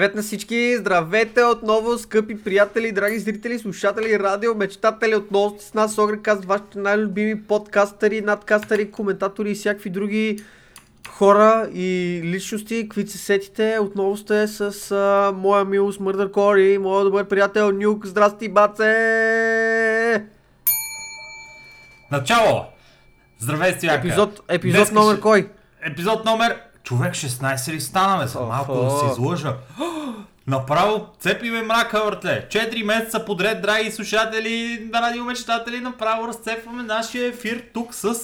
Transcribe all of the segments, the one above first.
Привет на всички! Здравейте отново, скъпи приятели, драги зрители, слушатели, радио, мечтатели. Отново с нас Огрекаст, вашите най-любими подкастъри, надкастъри, коментатори и всякакви други хора и личности, които се сетите. Отново сте с а, моя милост Мърдър Кор и моя добър приятел Нюк. Здрасти, баце! Начало! Здравей, Стоянка! Епизод, епизод Днеска номер ще- кой? Епизод номер... Човек 16 ли станаме? За малко да се излъжа. Направо цепи ме мрака, въртле. 4 месеца подред, драги слушатели на радиомечтатели, направо разцепваме нашия ефир тук с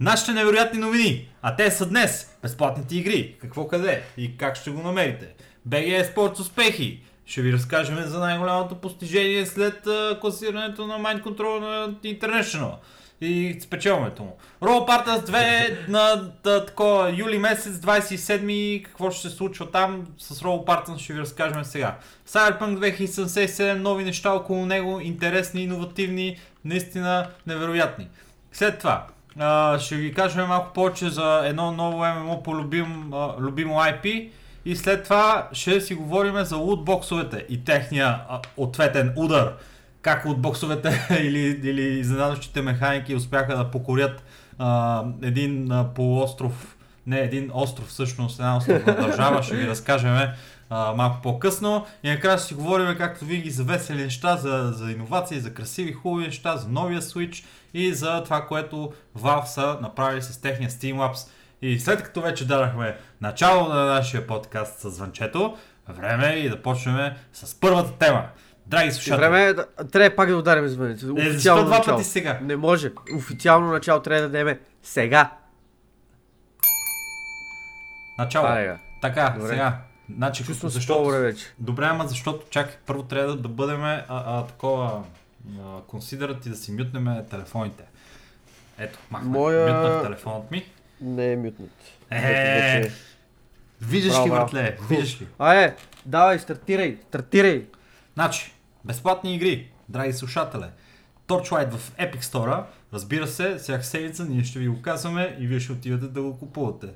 нашите невероятни новини. А те са днес. Безплатните игри. Какво къде и как ще го намерите. BG Sports успехи. Ще ви разкажем за най-голямото постижение след класирането на Mind Control на International и спечелването му. Roll Partners 2 на да, такова, юли месец, 27 какво ще се случва там с Roll Partners ще ви разкажем сега. Cyberpunk 2077, нови неща около него, интересни, иновативни, наистина невероятни. След това, а, ще ви кажем малко повече за едно ново MMO по любим, а, любимо IP и след това ще си говорим за лутбоксовете и техния а, ответен удар как от боксовете или, или изненадващите механики успяха да покорят а, един а, полуостров, не един остров всъщност, една островна държава, ще ви разкажем а, малко по-късно. И накрая ще си говорим, както винаги, за весели неща, за, за иновации, за красиви, хубави неща, за новия Switch и за това, което Valve са направили с техния Steamlabs. И след като вече дадахме начало на нашия подкаст с звънчето, време е и да почнем с първата тема. Драги слушатели, Време е да... Трябва пак да ударим звънето. е, защо два пъти сега? Не може. Официално начало трябва да дадем сега. Начало. Айга. Така, Добре. сега. Значи, Чувствам защото... по-добре вече. Добре, ама защото чакай, първо трябва да, да бъдем а, а, такова а, консидерат и да си мютнем телефоните. Ето, махнах, Моя- мютнах телефонът ми. Не е мютнат. Е, Виждаш Браво, ли, браво. братле? Виждаш ли? Ае, давай, стартирай, стартирай. Значи, безплатни игри, драги слушатели. Torchlight в Epic Store, разбира се, всяка седмица ние ще ви го казваме и вие ще отивате да го купувате.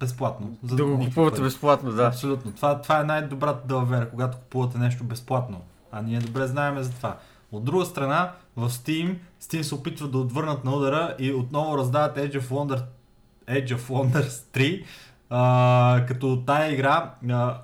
Безплатно. За Да го купувате пари. безплатно, да. Абсолютно. Това, това е най-добрата далавера, когато купувате нещо безплатно. А ние добре знаем за това. От друга страна, в Steam, Steam се опитва да отвърнат на удара и отново раздават Edge of, Wonder, Edge of Wonders 3, а, като тая игра а,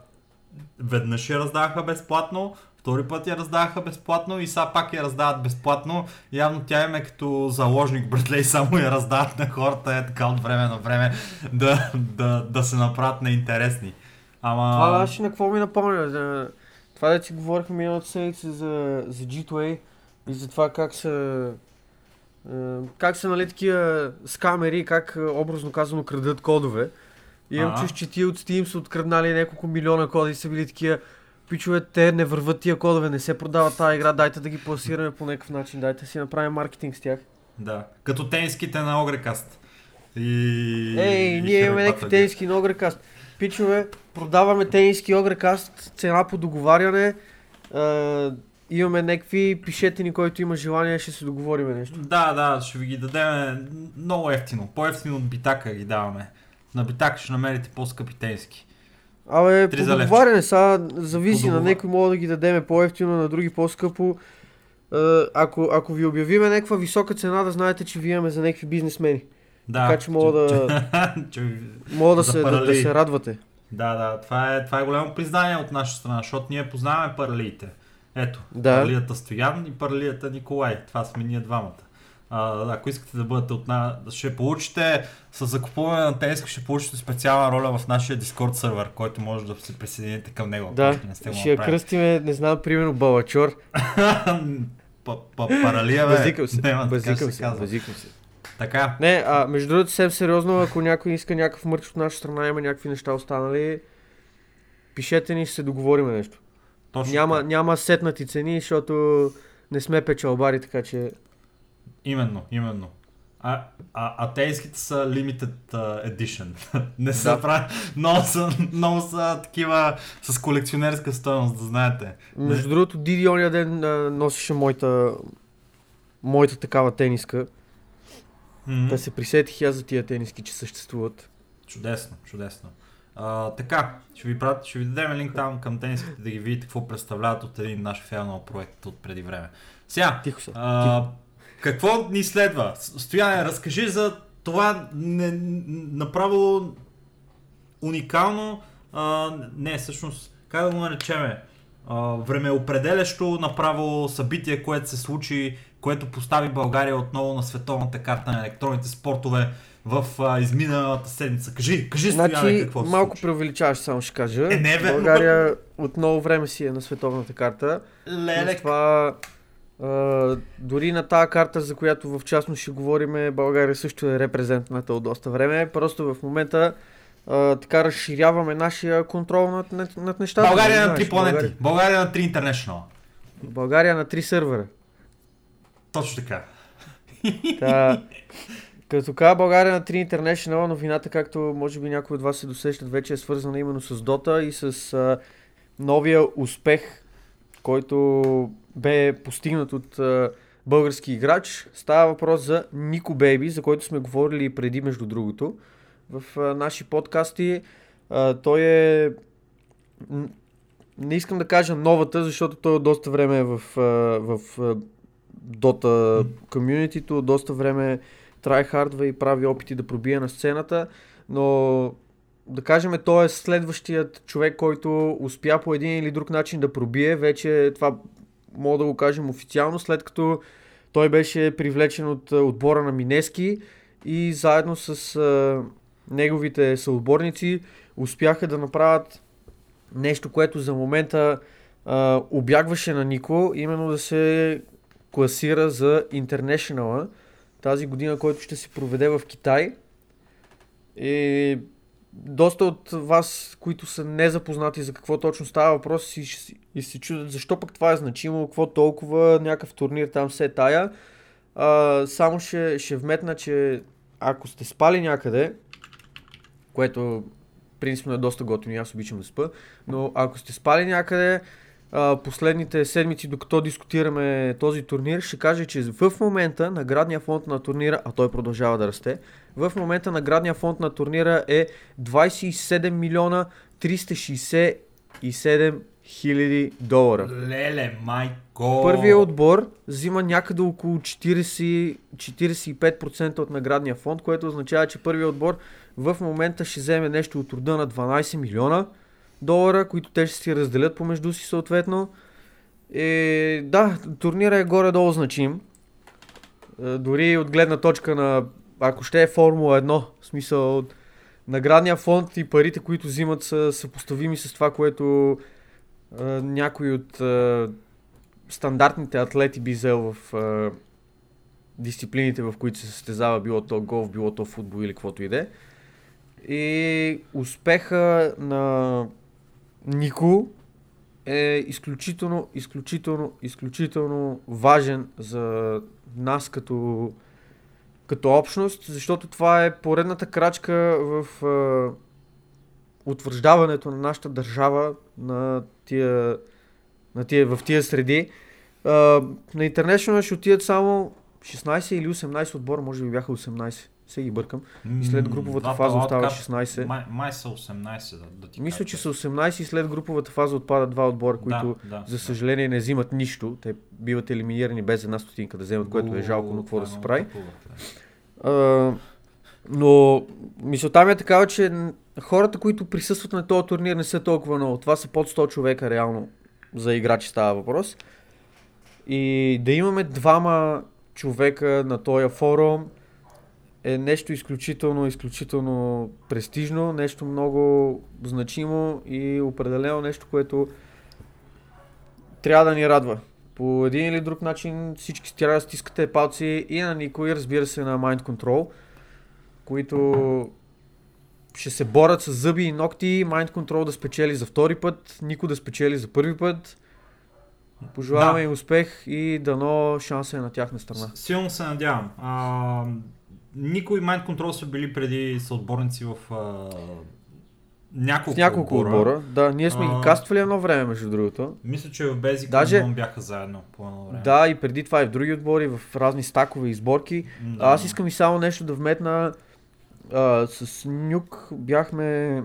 веднъж я раздаваха безплатно, втори път я раздаваха безплатно и сега пак я раздават безплатно. Явно тя им е като заложник, братле, и само я раздават на хората е така от време на време да, да, да се направят неинтересни. Ама... Това ли на какво ми напомня? За... Това да си говорихме миналата седмица за, за G2A и за това как са е, как са нали такива скамери, как е, образно казано крадат кодове. И имам чуш, че тия от Steam са откраднали няколко милиона кода и са били такива Пичове, те не върват тия кодове, не се продава тази игра, дайте да ги пласираме по някакъв начин, дайте да си направим маркетинг с тях. Да, като тениските на Огрекаст. И... Ей, ние имаме някакви тениски на Огрекаст. Пичове, продаваме тениски Огрекаст, цена по договаряне. А, имаме някакви, пишете ни, който има желание, ще се договориме нещо. Да, да, ще ви ги дадем много ефтино. По-ефтино от битака ги даваме. На битака ще намерите по-скъпи тениски. Абе, Три по за левче. договаряне, сега зависи, По на някой мога да ги дадеме по-ефтино, на други по-скъпо. А, ако, ако ви обявиме някаква висока цена, да знаете, че ви имаме за някакви бизнесмени. Да, Така че мога да- Мога да, се, да, да се радвате. Да, да, това е, това е голямо признание от наша страна, защото ние познаваме паралиите. Ето, Да. паралията Стоян и паралията Николай. Това сме ние двамата. А, ако искате да бъдете от нас, ще получите с закупуване на тениска, ще получите специална роля в нашия Discord сервер, който може да се присъедините към него. Да, не сте ще я кръстиме, не знам, примерно Балачор. Па- па- Паралия, бе. Базикам се, ще базикам се базикам се. Така, Не, а между другото, съвсем сериозно, ако някой иска някакъв мърч от наша страна, има някакви неща останали, пишете ни, ще се договориме нещо. точно Няма, няма сетнати цени, защото не сме печалбари, така че... Именно, именно. А, а, а тейските са limited uh, edition. Не са Да. прави. Много са, много са такива с колекционерска стоеност, да знаете. Между другото, Диди ония ден а, носеше моята, моята такава тениска. М, Да се присетих аз за тия тениски, че съществуват. Чудесно, чудесно. А, така, ще ви, прат, ще ви дадем линк там към тениските да ги видите какво представляват от един наш фейл проект от преди време. Сега, Тихо са, а, какво ни следва? Стояне, разкажи за това не, направо уникално, а, не, всъщност, как да го наречеме, а, времеопределящо направо събитие, което се случи, което постави България отново на световната карта на електронните спортове в а, изминалата седмица. Кажи, кажи Стояне, Значи, какво се малко преувеличаваш, само ще кажа. Е, не е верно. България от много време си е на световната карта. Леле, С това, дори на тази карта, за която в частност ще говорим, България също е репрезентната от доста време. Просто в момента а, така разширяваме нашия контрол над, над, над нещата. България на три планети. България, България на три интернешнъл. България на три сървъра. Точно така. Та, като каза България на 3 International, новината, както може би някои от вас се досещат, вече е свързана именно с Дота и с а, новия успех, който бе постигнат от български играч. Става въпрос за Нико Бейби, за който сме говорили преди, между другото, в а, наши подкасти. Той е... Не искам да кажа новата, защото той от доста време е в, а, в а, Дота комюнитито, доста време трайхардва и прави опити да пробие на сцената, но да кажем, той е следващият човек, който успя по един или друг начин да пробие. Вече това мога да го кажем официално, след като той беше привлечен от а, отбора на Минески и заедно с а, неговите съотборници успяха да направят нещо, което за момента а, обягваше на Нико, именно да се класира за International тази година, който ще се проведе в Китай. И доста от вас, които са незапознати за какво точно става въпрос и, и се чудят защо пък това е значимо, какво толкова, някакъв турнир там се е тая. А, само ще, ще вметна, че ако сте спали някъде, което принципно е доста готино и аз обичам да спа, но ако сте спали някъде, а, последните седмици, докато дискутираме този турнир, ще кажа, че в момента наградния фонд на турнира, а той продължава да расте, в момента наградния фонд на турнира е 27 милиона 367 хиляди долара. Леле, майко. Първият отбор взима някъде около 40, 45% от наградния фонд, което означава, че първият отбор в момента ще вземе нещо от рода на 12 милиона долара, които те ще си разделят помежду си съответно. И да, турнира е горе-долу значим. Е, Дори от гледна точка на, ако ще е Формула 1, в смисъл наградния фонд и парите, които взимат са съпоставими с това, което е, някой от е, стандартните атлети би взел в е, дисциплините, в които се състезава, било то голф, било то футбол или каквото и да е. И успеха на Нико е изключително, изключително, изключително важен за нас като, като общност, защото това е поредната крачка в е, утвърждаването на нашата държава на тия, на тия, в тия среди. А, на International ще отидат само 16 или 18 отбора, може би бяха 18. Се ги бъркам. И след груповата фаза остава лауткап 16. Май, май са 18, да, да ти Мисля, кажа. че са 18 и след груповата фаза отпадат два отбора, които да, да, за съжаление не взимат нищо. Те биват елиминирани без една стотинка да вземат, което е жалко, но какво да се прави. А, но мисълта ми е такава, че хората, които присъстват на този турнир не са толкова много. Това са под 100 човека реално за играчи става въпрос. И да имаме двама човека на този форум е нещо изключително, изключително престижно, нещо много значимо и определено нещо, което трябва да ни радва. По един или друг начин всички трябва да стискате палци и на никой, разбира се, на Mind Control, които ще се борят с зъби и ногти, Mind Control да спечели за втори път, Нико да спечели за първи път. Пожелаваме Да. им успех и дано шанса е на тяхна страна. Силно се надявам. А, никой Mind Control са били преди съотборници в а, няколко, В няколко отбора. Да, ние сме ги А. каствали едно време, между другото. Мисля, че в Basic Даже... бяха заедно по едно време. Да, и преди това и в други отбори, в разни стакове и сборки. Да. Аз искам и само нещо да вметна. А, с Нюк бяхме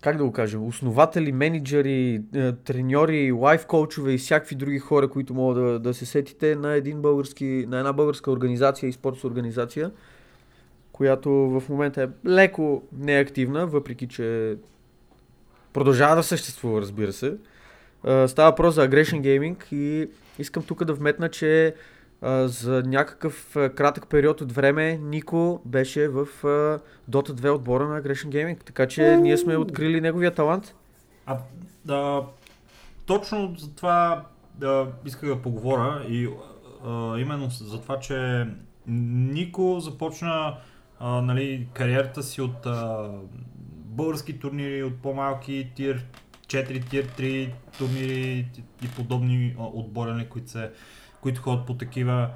как да го кажем, основатели, менеджери, е, треньори, лайф коучове и всякакви други хора, които могат да, да се сетите на, един български, на една българска организация и спортна организация, която в момента е леко неактивна, въпреки че продължава да съществува, разбира се. Е, става въпрос за Aggression Gaming и искам тук да вметна, че а, за някакъв а, кратък период от време Нико беше в а, Dota 2 отбора на Aggression Gaming, така че ние сме открили неговия талант. А, да, точно за това да, исках да поговоря и а, именно за това, че Нико започна а, нали, кариерата си от а, български турнири, от по-малки тир 4, тир 3 турнири и подобни отбори, които се които ходят по такива.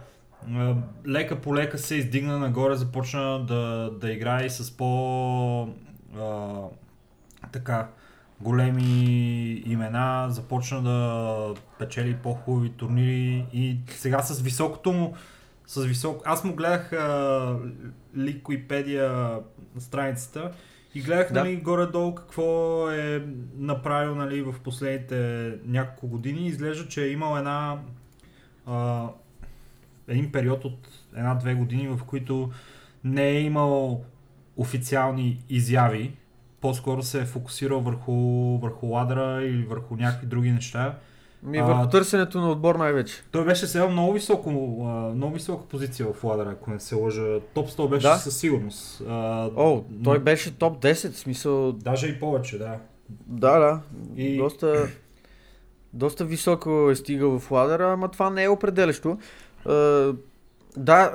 Лека по лека се издигна нагоре, започна да, да играе с по а, така големи имена, започна да печели по-хубави турнири и сега с високото му с високо... Аз му гледах а, Ликвипедия страницата и гледах да. нали, горе-долу какво е направил нали, в последните няколко години. Изглежда, че е имал една а, един период от една-две години, в които не е имал официални изяви, по-скоро се е фокусирал върху, върху ладъра или върху някакви други неща. Ми върху а, търсенето на отбор най-вече. Той беше сега много, високо, много висока позиция в ладъра, ако не се лъжа. Топ 100 беше да? със сигурност. А, О, той но... беше топ 10, в смисъл... Даже и повече, да. Да, да. И... Доста доста високо е стигал в ладера, ама това не е определящо. Uh, да,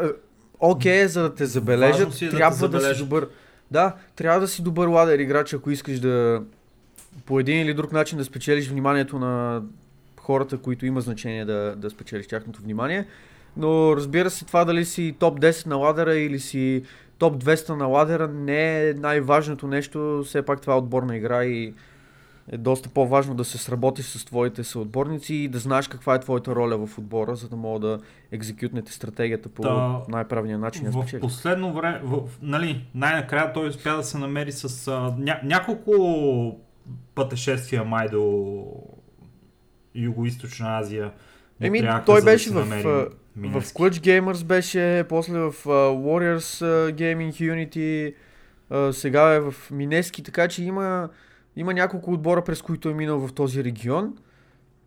окей, okay, за да те забележат, е трябва да, да си добър. Да, трябва да си добър ладер играч, ако искаш да по един или друг начин да спечелиш вниманието на хората, които има значение да, да спечелиш тяхното внимание. Но разбира се, това дали си топ 10 на ладера или си топ 200 на ладера не е най-важното нещо. Все пак това е отборна игра и е доста по-важно да се сработиш с твоите съотборници и да знаеш каква е твоята роля в отбора, за да мога да екзекютнете стратегията по да, най-правилния начин. В спечели. последно време, в, нали, най-накрая той успя да се намери с а, ня, няколко пътешествия май до Юго-Источна Азия. Еми, той беше да в, в, в Clutch Gamers беше, после в uh, Warriors uh, Gaming Unity, uh, сега е в Минески, така че има има няколко отбора, през които е минал в този регион,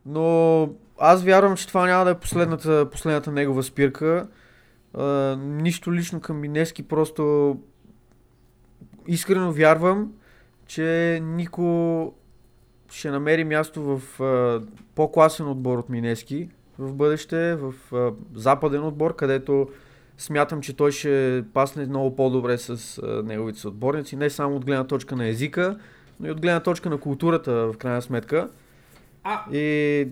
но аз вярвам, че това няма да е последната, последната негова спирка. А, нищо лично към Минески, просто искрено вярвам, че Нико ще намери място в а, по-класен отбор от Минески в бъдеще, в а, западен отбор, където смятам, че той ще пасне много по-добре с а, неговите отборници, не само от гледна точка на езика, но и от гледна точка на културата, в крайна сметка. А, и...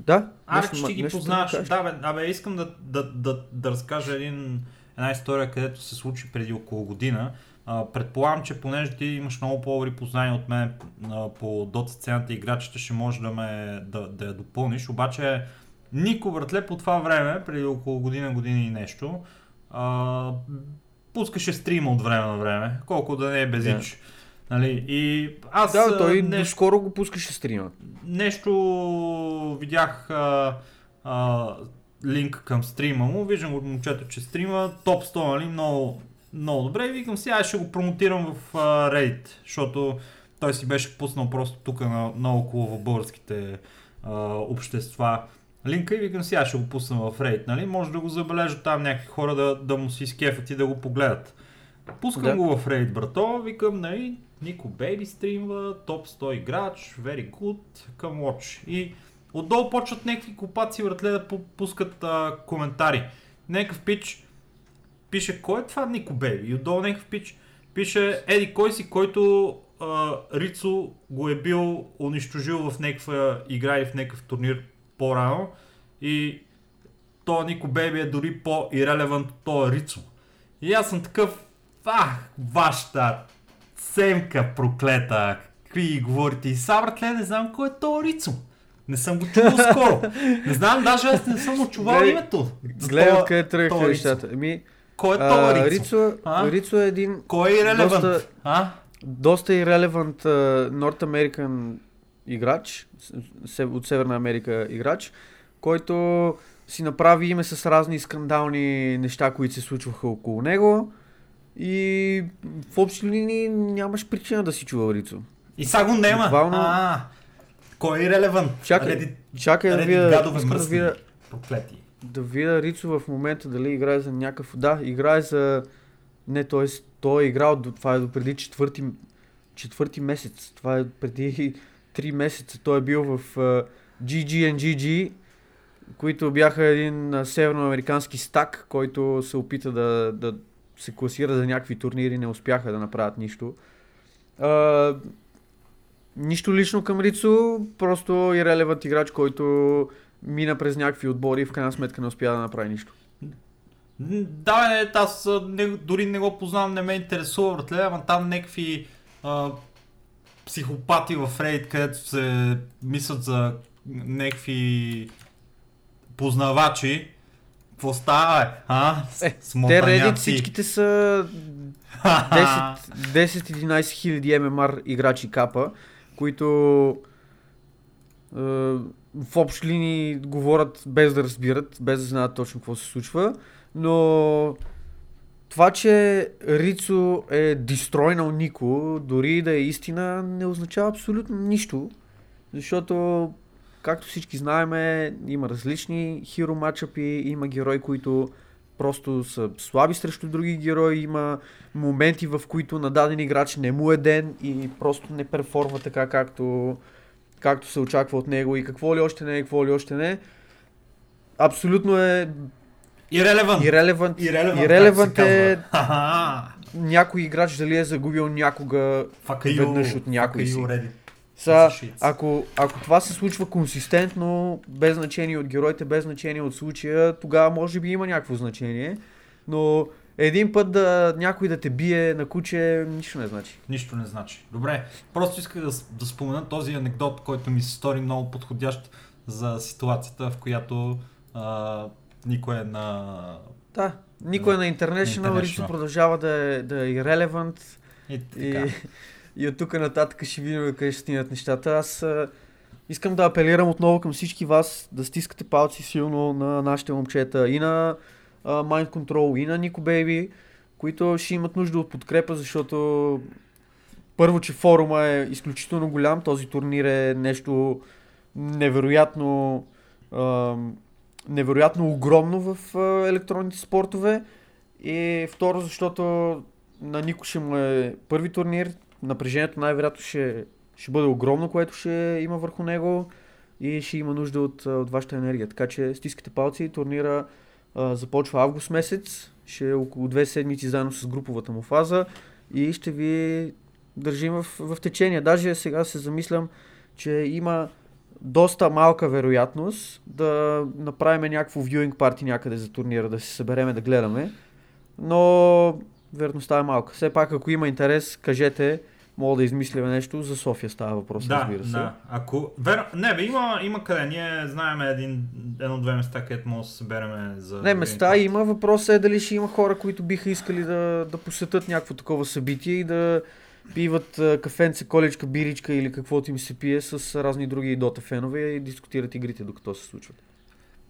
Да. Аре, ще ги познаваш. Да, да, бе, искам да, да, да, да разкажа един, една история, където се случи преди около година. А, предполагам, че понеже ти имаш много по-добри познания от мен а, по дота сцената и играчите, ще може да, ме, да, да я допълниш. Обаче Нико Братле по това време, преди около година, година и нещо, а, пускаше стрима от време на време, колко да не е безич. Yeah. Нали? И аз, да, той нещо, скоро го пускаше стрима. Нещо видях а, а, линк към стрима му, виждам го момчето, че стрима, топ 100, нали? много, много добре и викам сега ще го промотирам в а, Reddit, защото той си беше пуснал просто тук на, на около в българските а, общества линка и викам сега ще го пусна в Reddit, нали? Може да го забележат там някакви хора да, да му си изкефат и да го погледат. Пускам да. го в Reddit, брато, викам, нали, Нико Бейби стримва, топ 100 играч, very good, come watch. И отдолу почват някакви копаци вратле да пускат а, коментари. Някакъв пич пише, кой е това Нико Бейби? И отдолу някакъв пич пише, еди кой си, който а, Рицо го е бил унищожил в някаква игра или в някакъв турнир по-рано. И то Нико Бейби е дори по-ирелевант от този Рицо. И аз съм такъв, ах, вашата Семка проклета, какви говорите? И са, братле, не знам кой е то Рицо. Не съм го чувал скоро. Не знам, даже аз не съм го чувал името. Гледай откъде тръгнаха нещата. Ами, кой е то Рицо? Рицо, Рицо е един... Кой е релевант? Доста... А? доста и релевант North American играч, от Северна Америка играч, който си направи име с разни скандални неща, които се случваха около него. И в общи линии нямаш причина да си чувал Рицо. И сега го нема. Буквално... А, кой е релевант? Чакай, Reddit, чакай да видя, да видя, да видя Рицо в момента дали играе за някакъв... Да, играе за... Не, т.е. той е играл, това е до преди четвърти, четвърти месец. Това е преди три месеца. Той е бил в uh, GGNGG, които бяха един северноамерикански стак, който се опита да, да се класира за някакви турнири, не успяха да направят нищо. Uh, нищо лично към Рицо, просто и релевант играч, който мина през някакви отбори и в крайна сметка не успя да направи нищо. Да, не, аз не, дори не го познавам, не ме интересува, братле, ама там някакви а, психопати в Reddit, където се мислят за някакви познавачи. Какво става, бе? А? Е, те Reddit всичките са 10-11 хиляди MMR играчи капа, които е, в общи линии говорят без да разбират, без да знаят точно какво се случва, но това, че Рицо е дестройнал Нико, дори да е истина, не означава абсолютно нищо, защото, както всички знаем, има различни хиро матчъпи, има герои, които просто са слаби срещу други герои, има моменти, в които на даден играч не му е ден и просто не перформа така, както, както се очаква от него и какво ли още не, какво ли още не. Абсолютно е Ирелевант. Ирелевант. Ирелевант е някой играч дали е загубил някога you, веднъж от някой си. Са, ако, ако това се случва консистентно, без значение от героите, без значение от случая, тогава може би има някакво значение. Но един път да някой да те бие на куче, нищо не значи. Нищо не значи. Добре, просто исках да, да спомена този анекдот, който ми се стори много подходящ за ситуацията, в която а, никой е на... Да, никой е на International, Рицо продължава да е, да е irrelevant. И, и, и от тук нататък ще видим къде ще стигнат нещата. Аз а, искам да апелирам отново към всички вас да стискате палци силно на нашите момчета и на а, Mind Control и на Nico Baby, които ще имат нужда от подкрепа, защото първо, че форума е изключително голям, този турнир е нещо невероятно невероятно огромно в електронните спортове. И второ, защото на Нико ще му е първи турнир, напрежението най-вероятно ще, ще бъде огромно, което ще има върху него и ще има нужда от, от вашата енергия. Така че стискате палци, турнира а, започва август месец, ще е около две седмици заедно с груповата му фаза и ще ви държим в, в течение. Даже сега се замислям, че има доста малка вероятност да направим някакво viewing парти някъде за турнира, да се събереме да гледаме. Но вероятността е малка. Все пак, ако има интерес, кажете, мога да измисляме нещо. За София става въпрос, да, разбира се. Да, ако... Вер... Не, бе, има, има къде. Ние знаем един, едно-две места, където може да се събереме за... Не, места има. Въпросът е дали ще има хора, които биха искали да, да посетят някакво такова събитие и да пиват кафенце, колечка, биричка или каквото им се пие с разни други дота фенове и дискутират игрите докато се случват.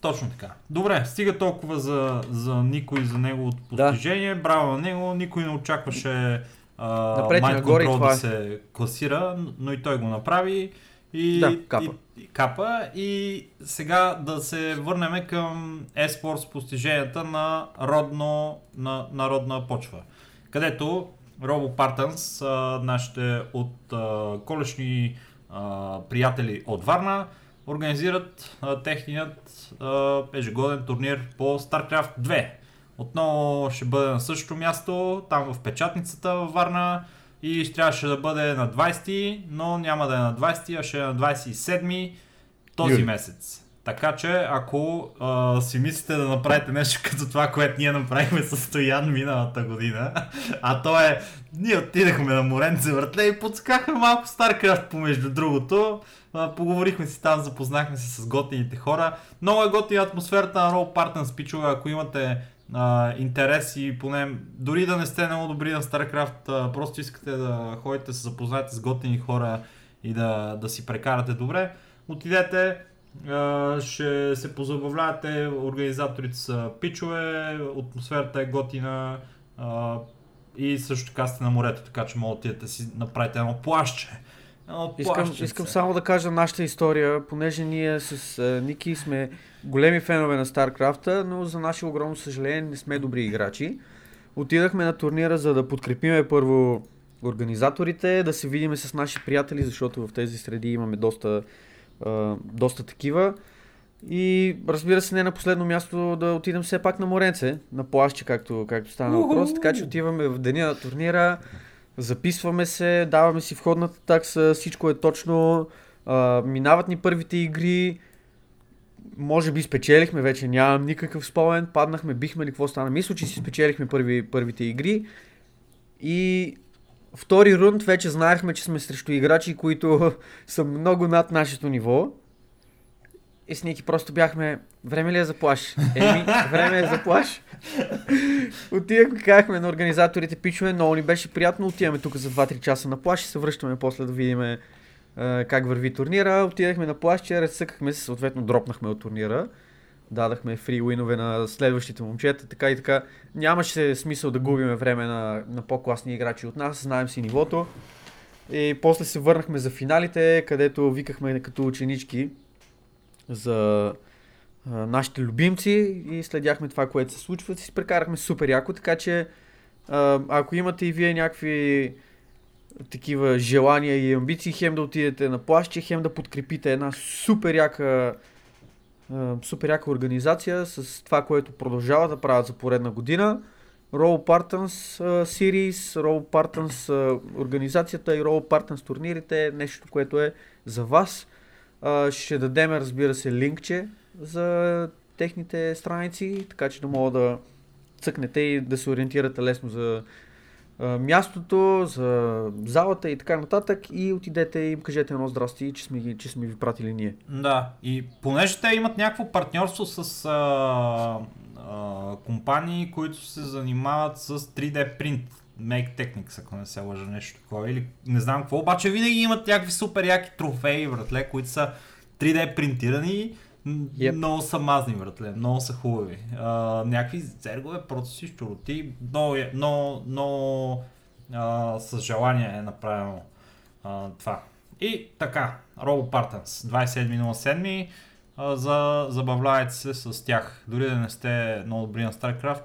Точно така. Добре, стига толкова за, за никой за неговото постижение. Да. Браво на него. Никой не очакваше Напред Mind Control да е. се класира, но и той го направи. И, да, капа. И, и, капа. И сега да се върнем към eSports постиженията на, родно, на народна почва. Където Робо Партънс, нашите от а, колешни а, приятели от Варна, организират а, техният а, ежегоден турнир по StarCraft 2. Отново ще бъде на същото място, там в печатницата във Варна и трябваше да бъде на 20, но няма да е на 20, а ще е на 27 този Юли. месец. Така че, ако а, си мислите да направите нещо като това, което ние направихме с Стоян миналата година, а то е, ние отидахме на Моренце въртле и подскахме малко StarCraft помежду другото, а, поговорихме си там, запознахме се с готините хора. Много е готина атмосферата на Roll Partners, пичове, ако имате а, интерес и поне дори да не сте много добри на StarCraft, просто искате да ходите се запознаете с готини хора и да, да си прекарате добре, отидете, ще се позабавлявате, организаторите са пичове, атмосферата е готина и също така сте на морето, така че може да си направите едно плащче. Едно Искам, искам само да кажа нашата история, понеже ние с а, Ники сме големи фенове на StarCraft, но за наше огромно съжаление не сме добри играчи. Отидахме на турнира, за да подкрепиме първо организаторите, да се видиме с наши приятели, защото в тези среди имаме доста, а, доста такива. И разбира се, не на последно място да отидем все пак на Моренце, на плащи, както, както стана въпрос. Така че отиваме в деня на турнира, записваме се, даваме си входната такса, всичко е точно. А, минават ни първите игри, може би спечелихме, вече нямам никакъв спомен, паднахме, бихме ли, какво стана. Мисля, че си спечелихме първи, първите игри и втори рунд вече знаехме, че сме срещу играчи, които са много над нашето ниво. И с Ники просто бяхме, време ли е за плаш? Еми, време е за плаш. Отидахме, казахме на организаторите, пичове, много ни беше приятно, отиваме тук за 2-3 часа на плаш и се връщаме после да видим как върви турнира. Отидахме на плащ, разсъкахме се, съответно дропнахме от турнира. Дадахме фри уинове на следващите момчета, така и така. Нямаше смисъл да губиме време на, на по-класни играчи от нас, знаем си нивото. И после се върнахме за финалите, където викахме като ученички за а, нашите любимци и следяхме това, което се случва. Си прекарахме супер яко, така че а, ако имате и вие някакви такива желания и амбиции, хем да отидете на плащи, хем да подкрепите една супер яка, супер яка организация с това, което продължава да правят за поредна година. Roll Partners uh, Series, Roll Partners uh, организацията и Roll Partners турнирите е нещо, което е за вас. Uh, ще дадем, разбира се, линкче за техните страници, така че да мога да цъкнете и да се ориентирате лесно за мястото, за залата и така нататък и отидете и им кажете едно здрасти, че сме, че сме ви пратили ние. Да, и понеже те имат някакво партньорство с а, а, компании, които се занимават с 3D принт. Make Technics, ако не се лъжа нещо такова. Или не знам какво, обаче винаги имат някакви супер яки трофеи, братле, които са 3D принтирани. Yep. Много са мазни, братле, много са хубави. А, някакви зергове, процеси, щуроти, много, е- много, много а, с желание е направено а, това. И така, Robo Partners, 27.07. а, За, забавлявайте се с тях. Дори да не сте много добри на StarCraft,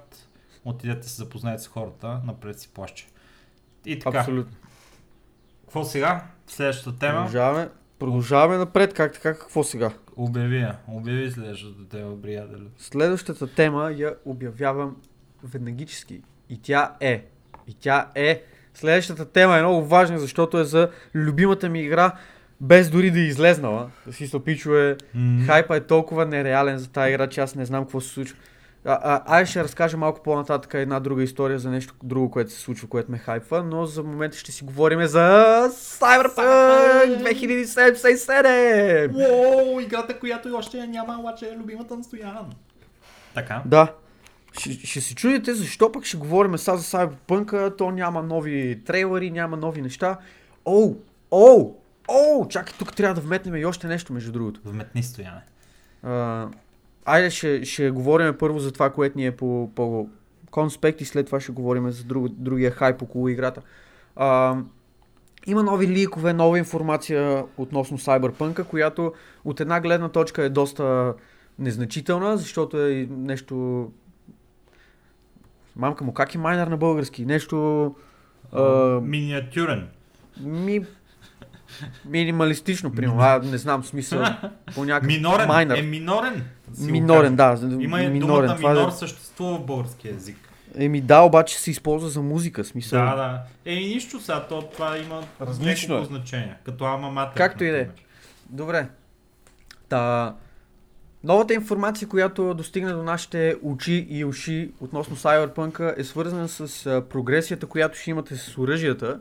отидете се запознаете с хората, напред си плаща. И така, Абсолютно. какво сега? Следващата тема. Продължаваме, продължаваме напред. Как така, какво сега? Обяви я. Обяви следващата тема, приятели. Следващата тема я обявявам веднагически. И тя е. И тя е. Следващата тема е много важна, защото е за любимата ми игра, без дори да е излезнала. Си пичове. М, Хайпа е толкова нереален за тази игра, че аз не знам какво се случва. А, а, ай ще разкажа малко по-нататък една друга история за нещо друго, което се случва, което ме хайпва, но за момента ще си говорим за Cyberpunk 2077! Уоу, играта, която още няма, обаче е любимата на Стоян. Така. Да. Ще, ще се чудите защо пък ще говорим сега за Cyberpunk, то няма нови трейлери, няма нови неща. Оу, оу, оу, чакай, тук трябва да вметнем и още нещо между другото. Вметни Стояне. А, айде ще, ще говорим първо за това, което ни е по, по конспект и след това ще говорим за друг, другия хайп около играта. А, има нови ликове, нова информация относно Cyberpunk, която от една гледна точка е доста незначителна, защото е нещо... Мамка му, как е майнер на български? Нещо... А, Миниатюрен. ми... Минималистично, примерно. А, не знам смисъл. По някакъв Минорен. майнер. Е минорен. Минорен, кажа. да. Има и минорен. думата това е- минор съществува в български язик. Еми да, обаче се използва за музика, смисъл. Да, да. Е, и нищо сега, то, това има Различно е. значения. Като ама матер. Както и да е. Добре. Та, новата информация, която достигна до нашите очи и уши относно Cyberpunk е свързана с прогресията, която ще имате с оръжията.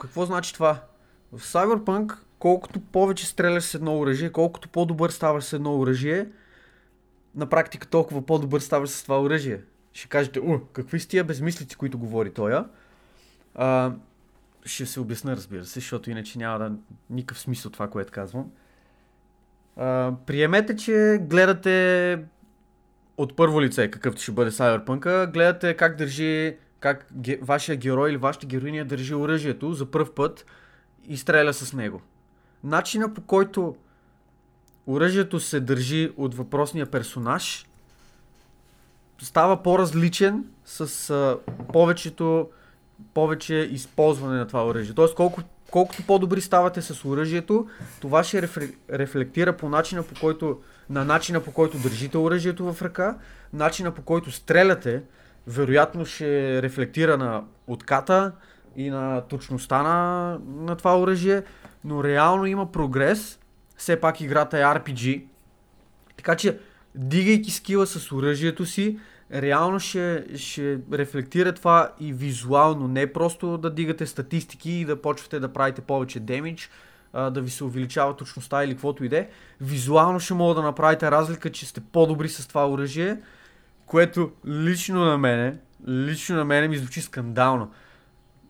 Какво значи това? В Cyberpunk, колкото повече стреляш с едно оръжие, колкото по-добър ставаш с едно оръжие, на практика толкова по-добър ставаш с това оръжие. Ще кажете, о, какви са тия безмислици, които говори той, а? Ще се обясна, разбира се, защото иначе няма да никакъв смисъл това, което казвам. А, приемете, че гледате от първо лице, какъвто ще бъде Cyberpunk, гледате как държи, как ге, вашия герой или вашата героиня държи оръжието за първ път и стреля с него. Начина по който оръжието се държи от въпросния персонаж става по-различен с а, повечето повече използване на това оръжие. Тоест, колко, колкото по-добри ставате с оръжието, това ще рефлектира по начина по който, на начина по който държите оръжието в ръка, начина по който стреляте, вероятно ще рефлектира на отката и на точността на, на това оръжие, но реално има прогрес. Все пак играта е RPG. Така че, дигайки скила с оръжието си, реално ще, ще рефлектира това и визуално. Не просто да дигате статистики и да почвате да правите повече демидж, да ви се увеличава точността или каквото и да е. Визуално ще мога да направите разлика, че сте по-добри с това оръжие, което лично на мене, лично на мене ми звучи скандално.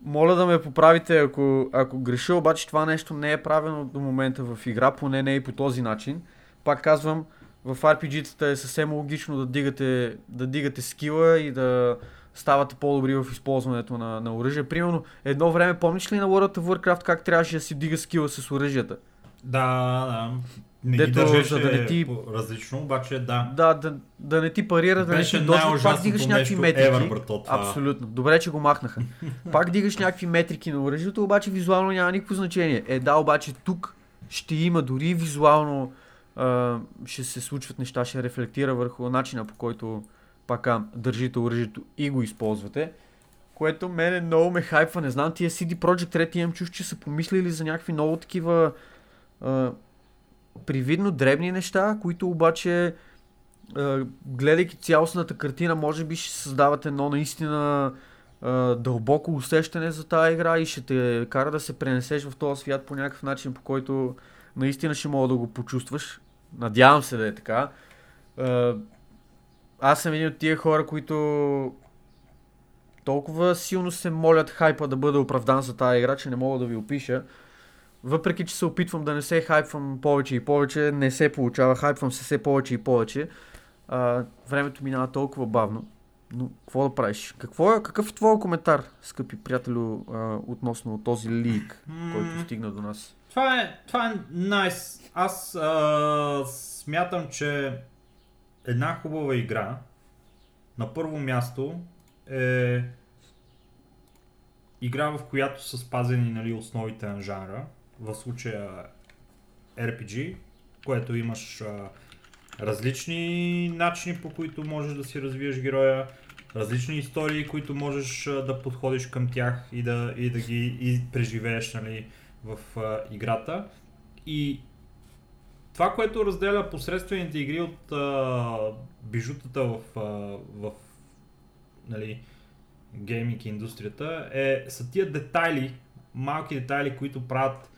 Моля да ме поправите, ако, ако греша, обаче това нещо не е правено до момента в игра, поне не и по този начин. Пак казвам, в RPG-тата е съвсем логично да дигате, да дигате скила и да ставате по-добри в използването на, на оръжие. Примерно, едно време помниш ли на World of Warcraft как трябваше да си дига скила с оръжията? Да, да. Не Дето, ги държеше за да не ти... различно, обаче да. Да, да, да не ти парира, да не ти дочва, пак дигаш някакви метрики. Ever, брато, това. Абсолютно. Добре, че го махнаха. пак дигаш някакви метрики на оръжието, обаче визуално няма никакво значение. Е, да, обаче тук ще има дори визуално а, ще се случват неща, ще рефлектира върху начина по който пак държите оръжието и го използвате. Което мене много ме хайпва. Не знам, тия CD Projekt Red имам чуш, че са помислили за някакви много такива а, привидно дребни неща, които обаче а, гледайки цялостната картина, може би ще създават едно наистина а, дълбоко усещане за тази игра и ще те кара да се пренесеш в този свят по някакъв начин, по който наистина ще мога да го почувстваш. Надявам се да е така. Аз съм един от тия хора, които толкова силно се молят хайпа да бъде оправдан за тази игра, че не мога да ви опиша. Въпреки, че се опитвам да не се хайпвам повече и повече, не се получава, хайпвам се все повече и повече. А, времето минава толкова бавно. Но какво да правиш? Какво е, какъв е твой коментар, скъпи приятелю, а, относно този лик, който стигна до нас? Това е, това е nice. Аз а, смятам, че една хубава игра на първо място е игра, в която са спазени нали, основите на жанра. В случая RPG, което имаш а, различни начини по които можеш да си развиеш героя, различни истории, които можеш а, да подходиш към тях и да, и да ги и преживееш нали, в а, играта. И това, което разделя посредствените игри от а, бижутата в, а, в нали, гейминг индустрията е, са тия детайли, малки детайли, които правят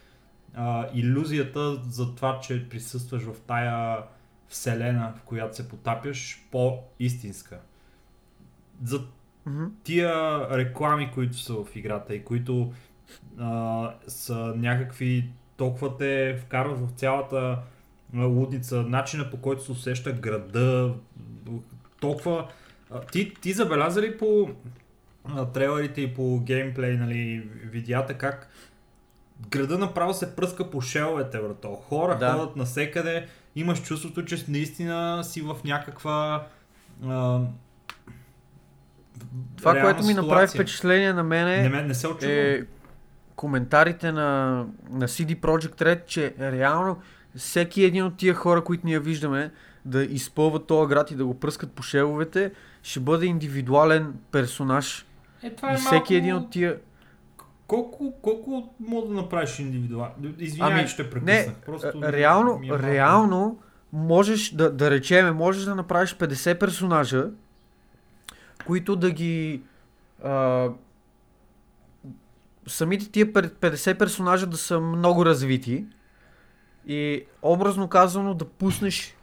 а, иллюзията за това, че присъстваш в тая вселена, в която се потапяш, по-истинска. За тия реклами, които са в играта и които а, са някакви толкова те вкарват в цялата лудница, начина по който се усеща града, толкова... Ти, ти забеляза ли по трейлерите и по геймплей, нали, видеята как града направо се пръска по шеловете, брато. Хора да. ходят насекъде, имаш чувството, че наистина си в някаква а, Това, което ми направи впечатление на мене не, не се е коментарите на, на CD Projekt Red, че реално всеки един от тия хора, които ние виждаме, да изпълват този град и да го пръскат по шеловете, ще бъде индивидуален персонаж. Е, това е и всеки малко... един от тия... Колко, колко мога да направиш индивидуално? Извинявай, ами, ще прекъснах. Не, Просто реално, е реално можеш да, да речеме, можеш да направиш 50 персонажа, които да ги а, самите тия 50 персонажа да са много развити и образно казано да пуснеш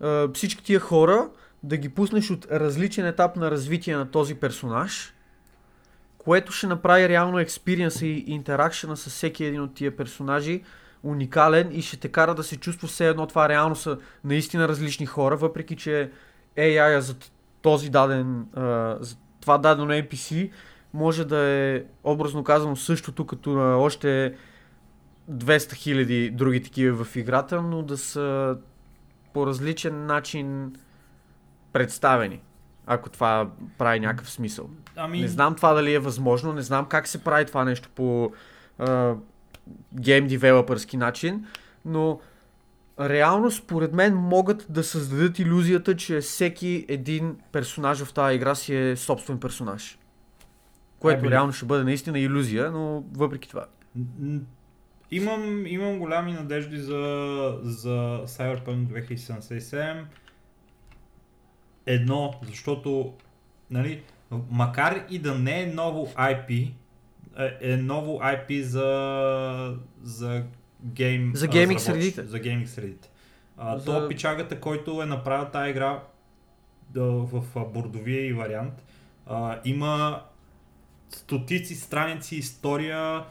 а, всички тия хора да ги пуснеш от различен етап на развитие на този персонаж, което ще направи реално експириенса и интеракшена с всеки един от тия персонажи уникален и ще те кара да се чувства все едно това реално са наистина различни хора, въпреки че AI за този даден, за това дадено NPC може да е образно казано същото като на още 200 хиляди други такива в играта, но да са по различен начин представени. Ако това прави някакъв смисъл. Ами... Не знам това дали е възможно, не знам как се прави това нещо по гейм девелопърски начин, но реално според мен могат да създадат иллюзията, че всеки един персонаж в тази игра си е собствен персонаж. Което Ами- реално ще бъде наистина иллюзия, но въпреки това. Имам, имам голями надежди за, за Cyberpunk 2077. Едно, защото, нали, макар и да не е ново IP, е, е ново IP за, за гейм За гейминг средите. За гейминг средите. А, За- То пичагата, който е направил тази игра да, в а, бордовия и вариант, а, има стотици страници история,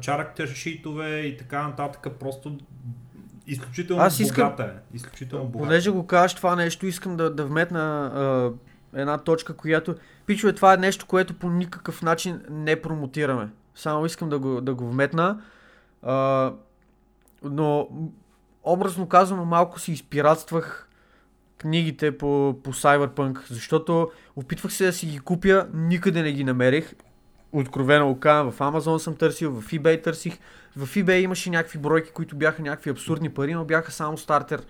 чарактер шитове и така нататък. Просто изключително Аз искам- богата е. Изключително богата. Понеже го кажеш това нещо, искам да, да вметна а, една точка, която... Пичове, това е нещо, което по никакъв начин не промотираме. Само искам да го, да го вметна. А, но, образно казано, малко си изпиратствах книгите по, по Cyberpunk, защото опитвах се да си ги купя, никъде не ги намерих. Откровено казвам, в Amazon съм търсил, в eBay търсих. В eBay имаше някакви бройки, които бяха някакви абсурдни пари, но бяха само стартер,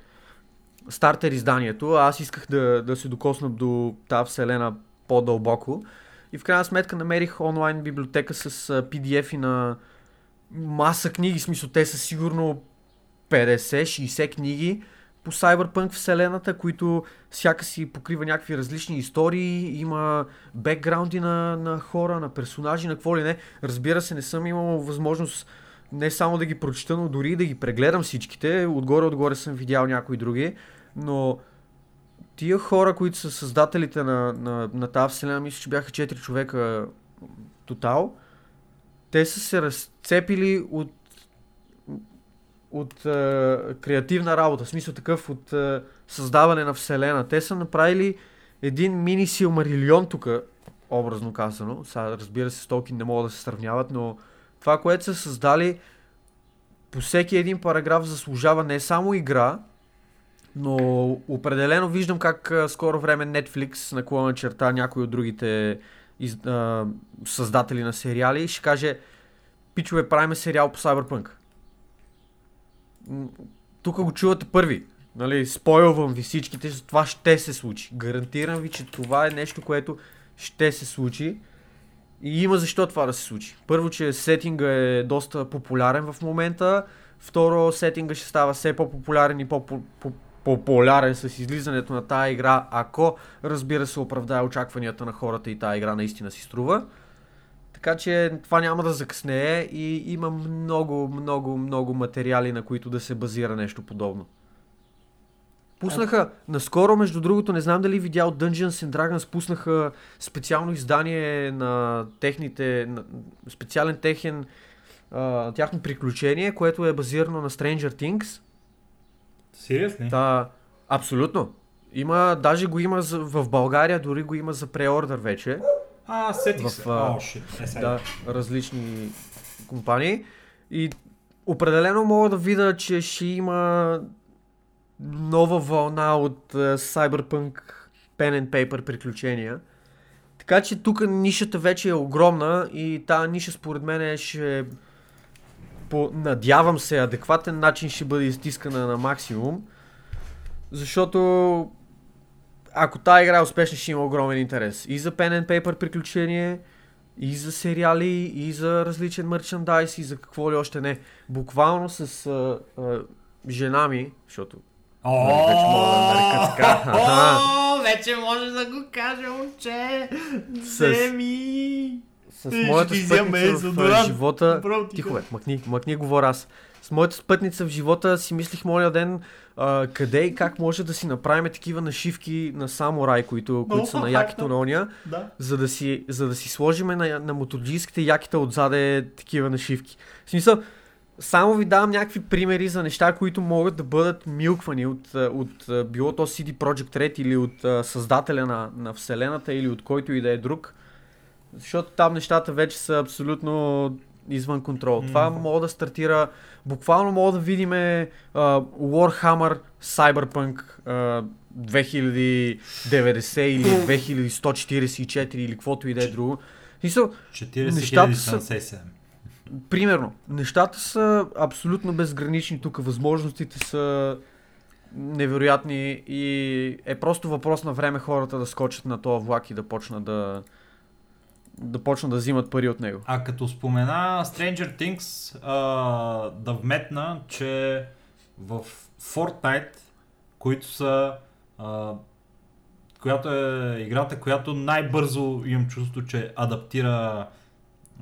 стартер изданието. А аз исках да, да се докосна до тази вселена по-дълбоко. И в крайна сметка намерих онлайн библиотека с PDF-и на маса книги, смисъл те са сигурно 50-60 книги по Cyberpunk вселената, които всяка си покрива някакви различни истории, има бекграунди на, на хора, на персонажи, на какво ли не. Разбира се, не съм имал възможност не само да ги прочета, но дори да ги прегледам всичките. Отгоре-отгоре съм видял някои други, но тия хора, които са създателите на, на, на тази вселена, мисля, че бяха 4 човека тотал, те са се разцепили от от е, креативна работа, в смисъл такъв от е, създаване на вселена. Те са направили един мини Силмарилион тук, образно казано. Сега, разбира се, с Толкин не могат да се сравняват, но това, което са създали по всеки един параграф заслужава не само игра, но определено виждам как а, скоро време Netflix наклона черта някои от другите из, а, създатели на сериали ще каже пичове, правиме сериал по Cyberpunk. Тук го чувате първи. Нали, спойлвам ви всичките, това ще се случи. Гарантирам ви, че това е нещо, което ще се случи. И има защо това да се случи. Първо, че сетинга е доста популярен в момента. Второ, сетинга ще става все по-популярен и по-популярен с излизането на тая игра, ако, разбира се, оправдае очакванията на хората и тая игра наистина си струва. Така че това няма да закъснее и има много, много, много материали, на които да се базира нещо подобно. Пуснаха, наскоро, между другото, не знам дали видял Dungeons and Dragons, пуснаха специално издание на техните, на, специален техен, а, тяхно приключение, което е базирано на Stranger Things. Сериозно? Та, абсолютно. Има, даже го има за, в България, дори го има за преордър вече. А, сетих В, се. а, сега. Да, различни компании. И определено мога да видя, че ще има нова вълна от uh, Cyberpunk Pen and Paper приключения. Така че тук нишата вече е огромна и тази ниша според мен ще по, надявам се, адекватен начин ще бъде изтискана на максимум. Защото ако тази игра е успешна, ще има огромен интерес. И за Pen and Paper приключение, и за сериали, и за различен мерчендайз, и за какво ли още не. Буквално с а, а, жена ми, защото Нали, вече мога да нарека така. Вече може да го кажа, момче. С- Земи. с моята спътница в живота... Тихо бе, мъкни, мъкни говоря аз. с моята спътница в живота си мислих моя ден а, къде и как може да си направим такива нашивки на самурай, които, които са на якито на оня, Да. за да си, за да си сложиме на, на мотоджийските яките отзаде такива нашивки. В смисъл, само ви давам някакви примери за неща, които могат да бъдат милквани от, от било то CD Projekt Red или от създателя на, на вселената или от който и да е друг. Защото там нещата вече са абсолютно извън контрол. Това М. мога да стартира, буквално мога да видим Warhammer Cyberpunk а, 2090 или 2144 или каквото и да е друго. В Смисъл, 40 Нещата са- 077. примерно, нещата са абсолютно безгранични тук, възможностите са невероятни и е просто въпрос на време хората да скочат на този влак и да почнат да да почнат да взимат пари от него. А като спомена Stranger Things, а, да вметна, че в Fortnite, които са а, която е играта, която най-бързо имам чувство, че адаптира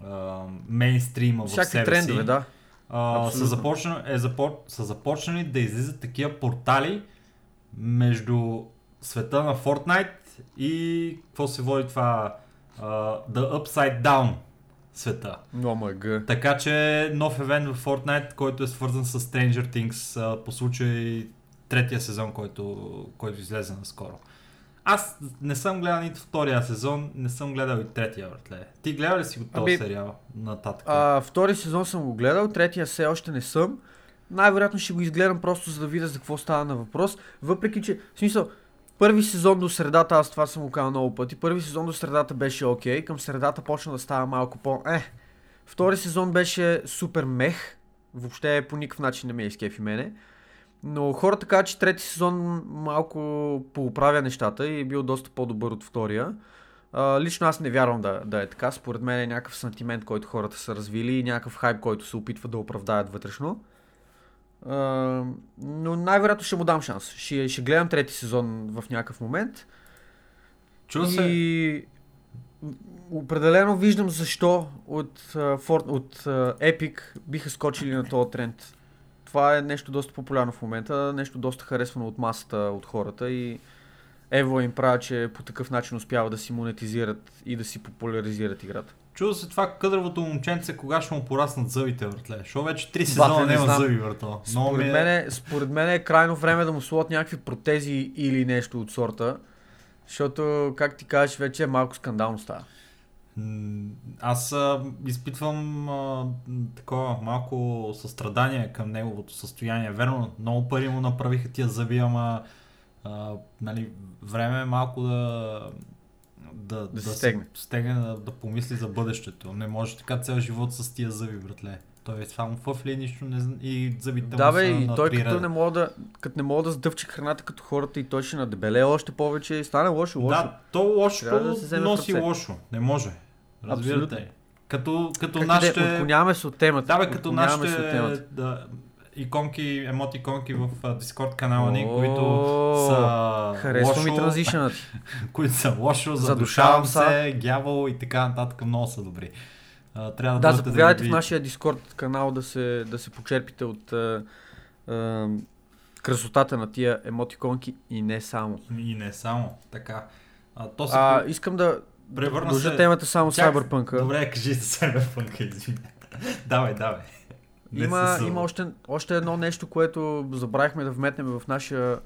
а, мейнстрима в Всякакви себе трендове, си. да. А, са, започна, е, запор, са започнали да излизат такива портали между света на Fortnite и какво се води това а, The Upside Down света. Г. Така че нов евент в Fortnite, който е свързан с Stranger Things а, по случай третия сезон, който, който излезе наскоро. Аз не съм гледал нито втория сезон, не съм гледал и третия, братле. Ти гледал ли си го този Ами, сериал нататък? А, втори сезон съм го гледал, третия все още не съм. Най-вероятно ще го изгледам просто за да видя за какво става на въпрос. Въпреки, че, в смисъл, първи сезон до средата, аз това съм го казал много пъти, първи сезон до средата беше окей, към средата почна да става малко по... Е, втори сезон беше супер мех, въобще по никакъв начин не ме изкефи мене. Но хората казват, че трети сезон малко поуправя нещата и е бил доста по-добър от втория. А, лично аз не вярвам да, да е така. Според мен е някакъв сантимент, който хората са развили и някакъв хайп, който се опитва да оправдаят вътрешно. Но най-вероятно ще му дам шанс. Ще, ще гледам трети сезон в някакъв момент. Чува се, И определено виждам защо от, а, Fort, от а, Epic биха скочили на този тренд. Това е нещо доста популярно в момента, нещо доста харесвано от масата от хората и Ево им правя, че по такъв начин успява да си монетизират и да си популяризират играта. Чува се това къдравото момченце, кога ще му пораснат зъбите, братле. Защото вече три Бате, сезона не няма знам. зъби, ми Според е... мен, е, според мен е крайно време да му сложат някакви протези или нещо от сорта, защото, как ти кажеш, вече е малко скандално става. Аз а, изпитвам а, такова малко състрадание към неговото състояние. Верно, много пари му направиха тия зъби, ама а, нали, време е малко да да, Да се се стегне. стегне да, да помисли за бъдещето. Не може така цял живот с тия зъби, братле. Той е само фъфли, нищо не зн- и зъбите Да, му бе, са и на той три като не мога да, като не мога да сдъвче храната като хората и той ще надебелее още повече и стане лошо, лошо. Да, то лошото Трябва да в носи лошо. Не може. Разбирате. Абсолютно. ли? Като, като Как нашите... да е, отклоняваме се от темата. Да, бе, като се от нашите темата. да, иконки, емотиконки в а, Discord канала ни, които са Харесва ми транзишънът. които са лошо, Задушавам се, гявол и така нататък, много са добри. Трябва да, Да, заповядайте ги в нашия Discord канал да се, да се почерпите от а, а, красотата на тия емотиконки и не само. И не само, така. А, то се А, искам да превърна се... темата само Чак- Cyberpunk. Добре, кажи за Cyberpunk, извиня. давай, давай. Не Има, има още, още едно нещо, което забравихме да вметнем в нашия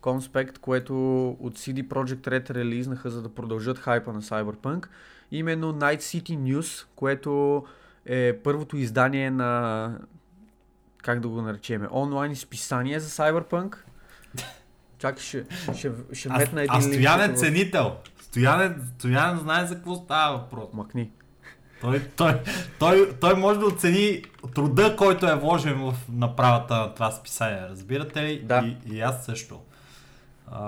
конспект, което от CD Projekt Red релизнаха, за да продължат хайпа на Cyberpunk. Именно Night City News, което е първото издание на как да го наречеме, онлайн изписание за Cyberpunk. Чакай, ще, ще, ще А, метна един а линк. Стоян е тук в- ценител. Стоян, е, Стоян знае за какво става въпрос. Макни. Той, той, той, той може да оцени труда, който е вложен в направата на това списание. Разбирате ли? Да. И, и аз също.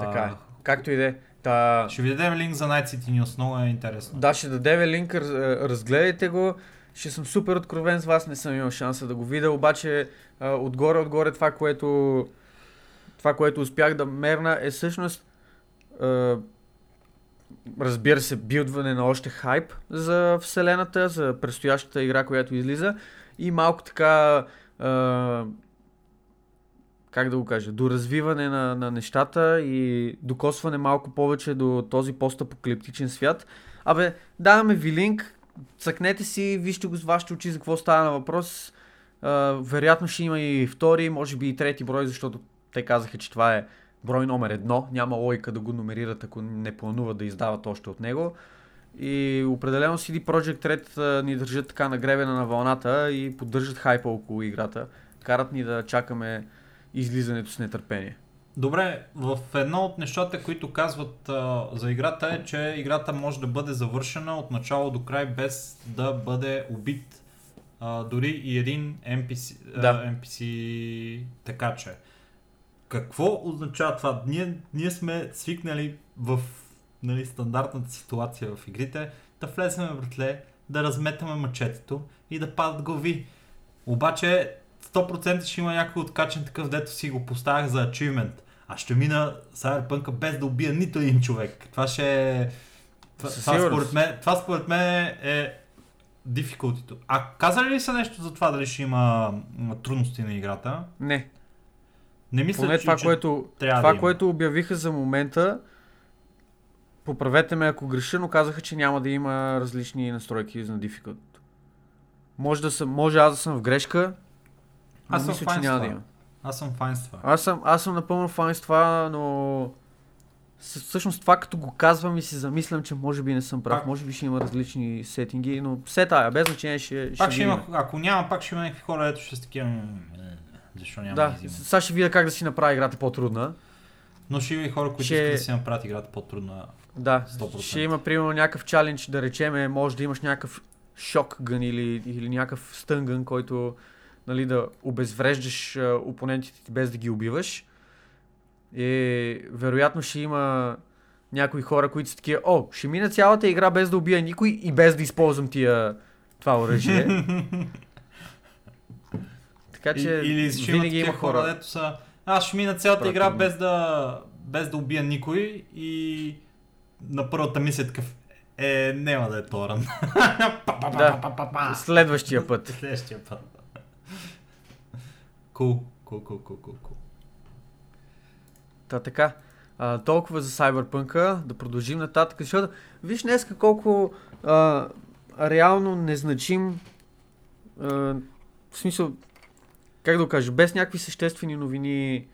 Така е. Както и да е. Та... Ще ви дадем линк за Night City News, много е интересно. Да, ще дадем линк, раз- разгледайте го. Ще съм супер откровен с вас, не съм имал шанса да го видя, обаче а, отгоре, отгоре това, което това, което успях да мерна е всъщност а, разбира се, билдване на още хайп за вселената, за предстоящата игра, която излиза и малко така а, как да го кажа, до развиване на, на нещата и докосване малко повече до този постапокалиптичен свят. Абе, даваме ви линк, цъкнете си, вижте го с вашите очи за какво става на въпрос. А, вероятно ще има и втори, може би и трети брой, защото те казаха, че това е брой номер едно. Няма логика да го номерират, ако не плануват да издават още от него. И определено CD Projekt Red ни държат така на гребена на вълната и поддържат хайпа около играта. Карат ни да чакаме излизането с нетърпение. Добре, в едно от нещата, които казват а, за играта е, че играта може да бъде завършена от начало до край без да бъде убит а, дори и един NPC, Да. а, NPC така че. Какво означава това? Ние, ние сме свикнали в нали, стандартната ситуация в игрите да влеземе братле, да разметаме мъчетето и да падат глави. Обаче 100% ще има някой откачен такъв, дето си го поставях за achievement. А ще мина Cyberpunk без да убия нито един човек. Това ще е... Това, това, според мен, това според мен е difficulty А казали ли са нещо за това дали ще има трудности на играта? Не, Не мисля, поне че, това, че което, трябва това да има. което обявиха за момента, поправете ме ако греша, но казаха, че няма да има различни настройки за difficult. Може, да съм, може аз да съм в грешка, но Аз мисля, че с няма да това. има. Аз съм файн с това. Аз съм, аз съм напълно файн с това, но с- всъщност това като го казвам и си замислям, че може би не съм прав. Пак- Може би ще има различни сетинги, но все тая, без значение ще, Пак ще видим. има, ако няма, пак ще има някакви хора, ето ще са такива. Защо няма Да, да сега ще видя как да си направя играта по-трудна. Но ще има и хора, които Ще- искат да си направят играта по-трудна. Да, 100%. ще има примерно някакъв чалендж, да речеме, може да имаш някакъв шокгън или, или някакъв стънгън, който нали, да обезвреждаш а, опонентите ти без да ги убиваш. И вероятно ще има някои хора, които са такива, о, ще мина цялата игра без да убия никой и без да използвам тия това оръжие. така че И, или ще винаги има хора, хора. дето са... Аз ще мина цялата Противно. игра без да, без да убия никой и на първата мисия такъв е, няма да е Торан. Да. Следващия път. Следващия път. Кул, кул, кул, кул, кул, кул. Та така. А, толкова за Cyberpunk, да продължим нататък, защото виж днеска колко а, реално незначим а, в смисъл, как да го кажа, без някакви съществени новини,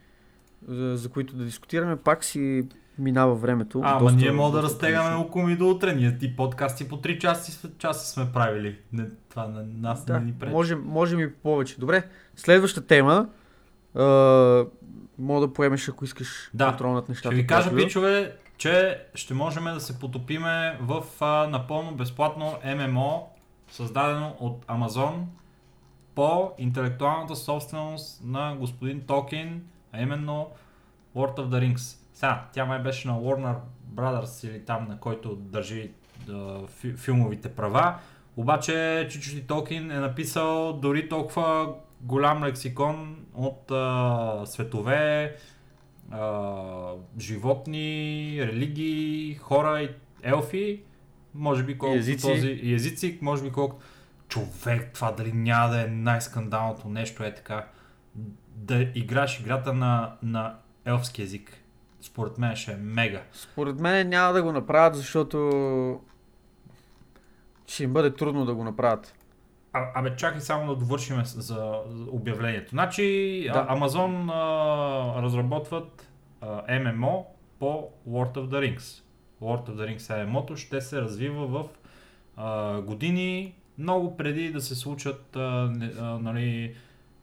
за, за които да дискутираме, пак си минава времето. А, Доста- ние мога да разтегаме около ми до утре. Ние ти подкасти по 3 часа, часа сме правили. Не, това на нас Да, не ни пречи. можем, можем и повече. Добре, следваща тема. А, мога да поемеш, ако искаш Да. контрол над нещата. Ще ви кажа, Петро. пичове, че ще можем да се потопиме в а, напълно безплатно ММО, създадено от Amazon по интелектуалната собственост на господин Токин, а именно World of the Rings. Сега, тя май беше на Warner Brothers или там, на който държи фи, филмовите права. Обаче Чичо Толкин е написал дори толкова голям лексикон от а, светове, а, животни, религии, хора и елфи, може би колкото този и езици, може би колкото човек, това дали няма да е най-скандалното нещо е така да играш играта на, на елфски език. Според мен ще е мега. Според мен няма да го направят, защото ще им бъде трудно да го направят. А, абе, чакай само да довършим за, обявлението. Значи, Да. Amazon а, разработват а, ММО по World of the Rings. World of the Rings MMO ще се развива в а, години, много преди да се случат а, а, нали,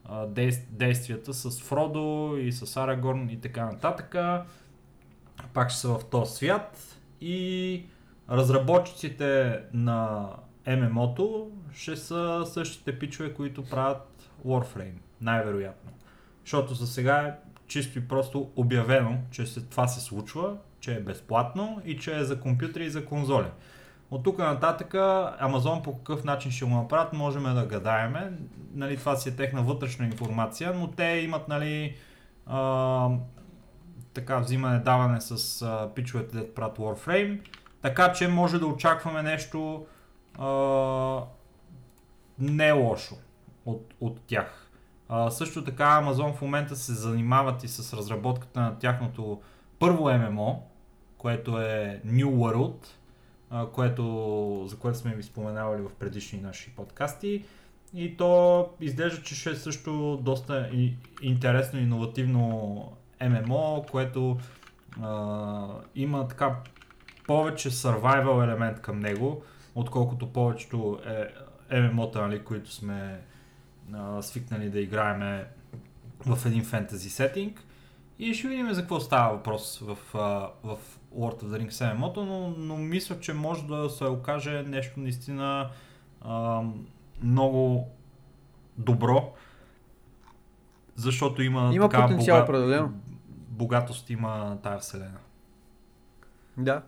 а, действ, действията с Фродо и с Арагорн и така нататък. Пак ще са в този свят и разработчиците на ММО-то ще са същите пичове, които правят Warframe, най-вероятно. Защото за сега е чисто и просто обявено, че това се случва, че е безплатно и че е за компютри и за конзоли. От тук нататък Amazon по какъв начин ще го направят, можем да гадаеме. Нали, това си е техна вътрешна информация, но те имат нали, а, така взимане даване с а, пичовете, дето правят Warframe. Така че може да очакваме нещо а, не лошо. от, от тях. А, също така Amazon в момента се занимават и с разработката на тяхното първо ММО, което е New World, което, за което сме ви споменавали в предишни наши подкасти. И то изглежда, че ще е също доста и, интересно и иновативно ММО, което а, има така повече survival елемент към него, отколкото повечето е, ММО-та, нали, които сме а, свикнали да играеме в един фентази сетинг. И ще видим за какво става въпрос в, а, в World of the Rings MMO, но, но мисля, че може да се окаже нещо наистина а, много добро, защото има, има така потенциал, бога... определено. богатост има тая вселена. Да.